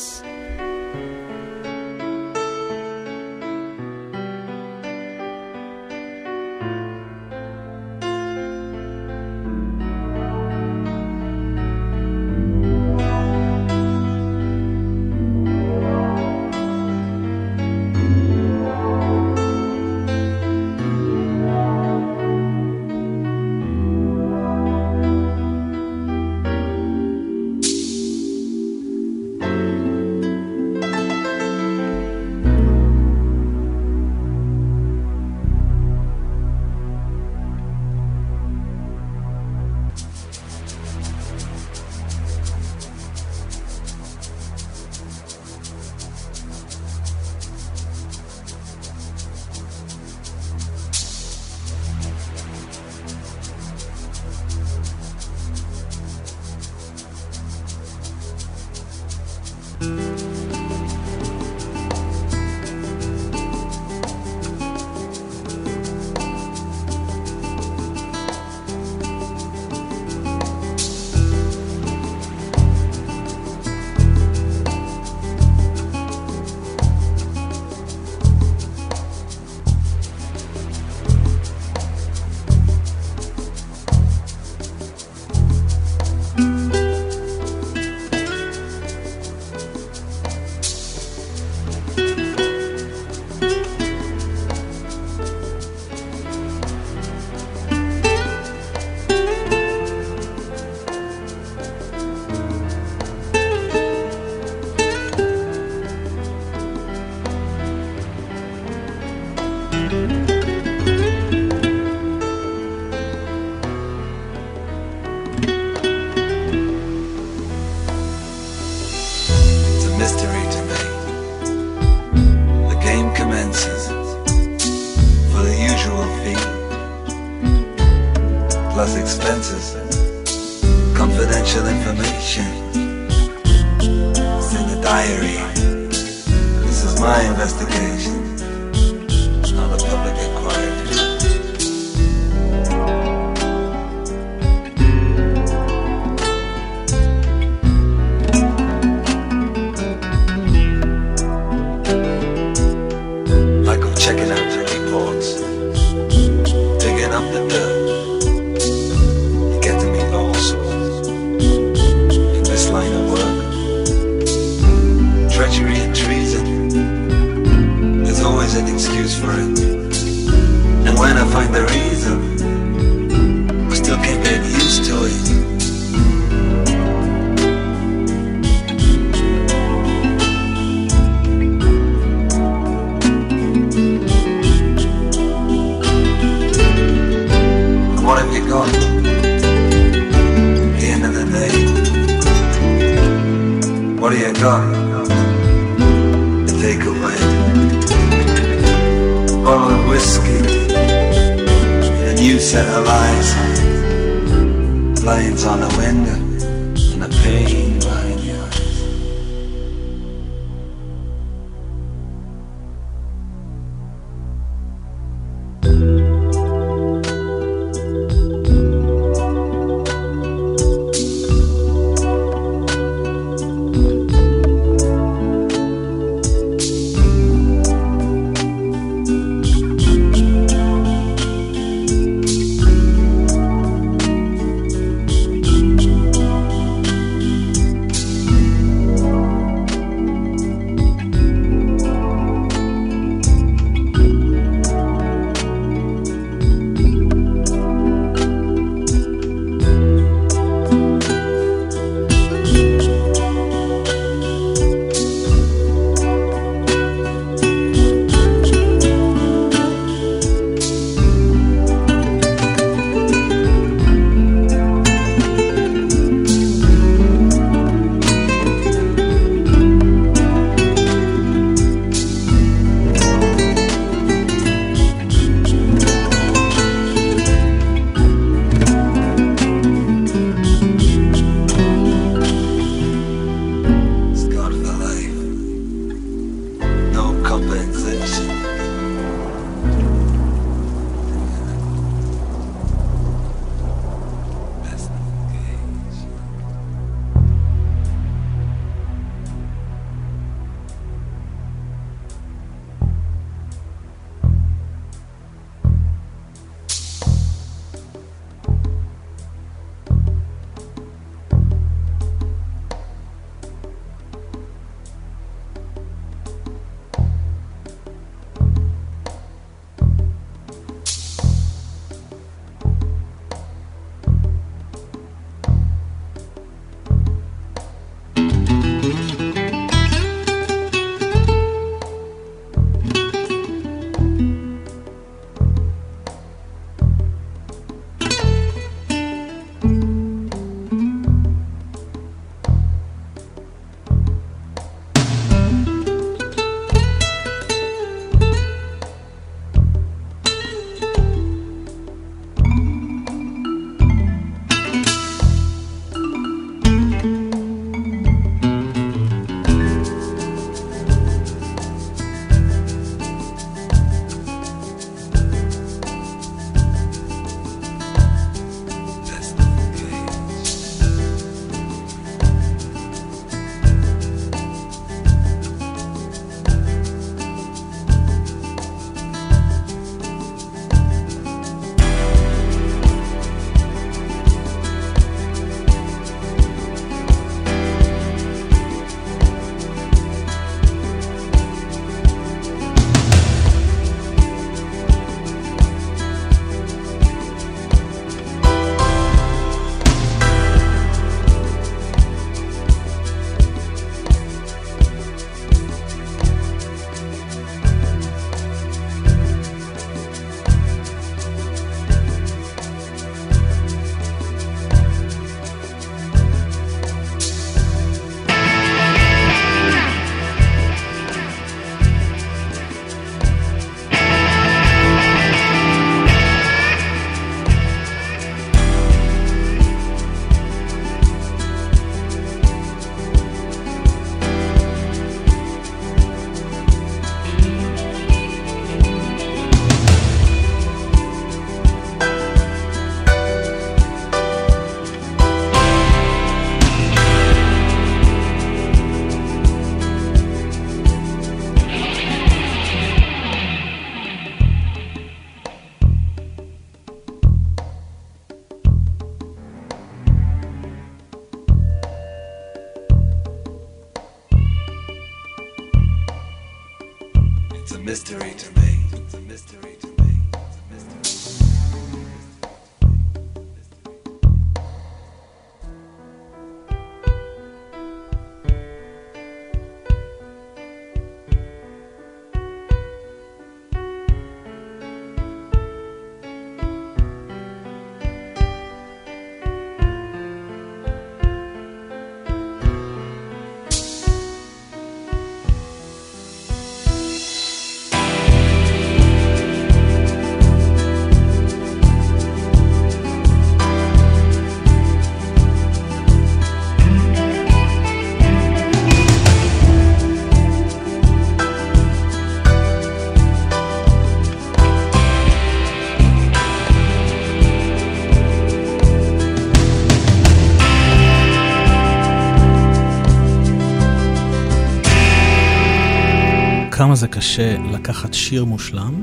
כמה זה קשה לקחת שיר מושלם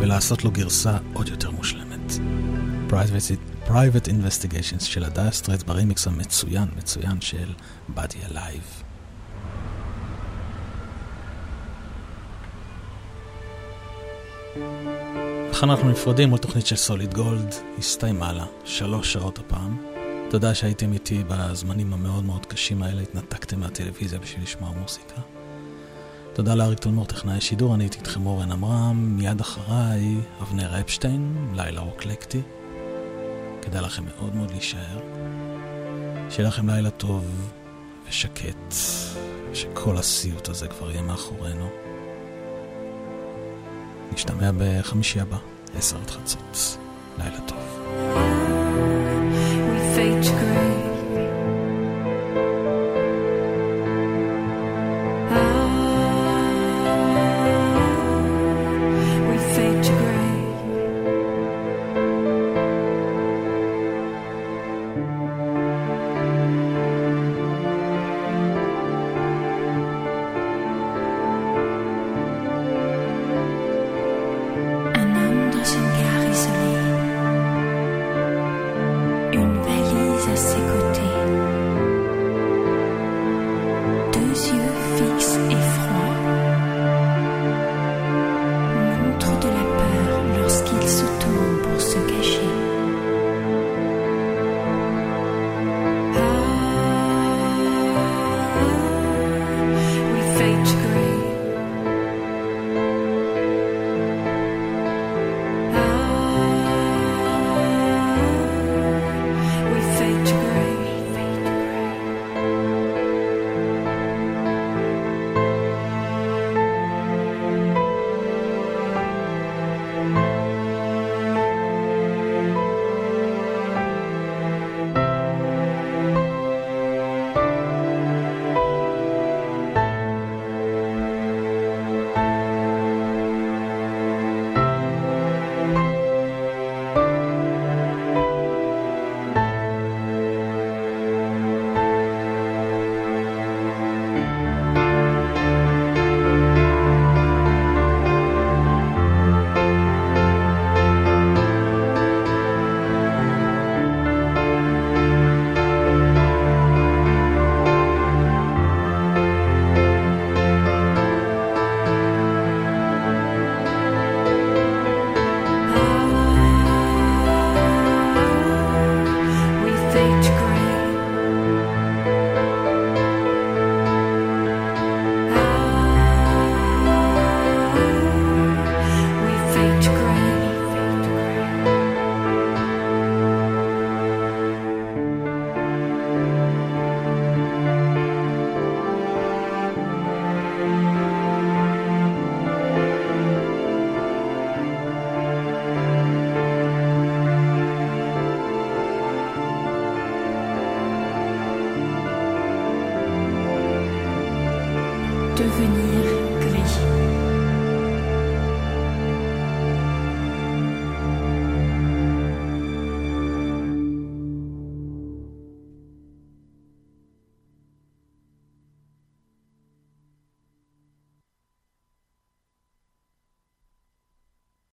ולעשות לו גרסה עוד יותר מושלמת. Private, Investigations של הדיה ברימיקס המצוין, מצוין של Body Alive. איך אנחנו נפרדים מול תוכנית של סוליד גולד, הסתיימה לה, שלוש שעות הפעם. תודה שהייתם איתי בזמנים המאוד מאוד קשים האלה, התנתקתם מהטלוויזיה בשביל לשמוע מוסיקה. תודה לאריק תולמור, טכנאי שידור, אני הייתי איתכם אורן עמרם, מיד אחריי אבנר אפשטיין, לילה רוקלקטי. כדאי לכם מאוד מאוד להישאר. שיהיה לכם לילה טוב ושקט, ושכל הסיוט הזה כבר יהיה מאחורינו. נשתמע בחמישי הבא, עשר עד חצות. לילה טוב. We fade to gray.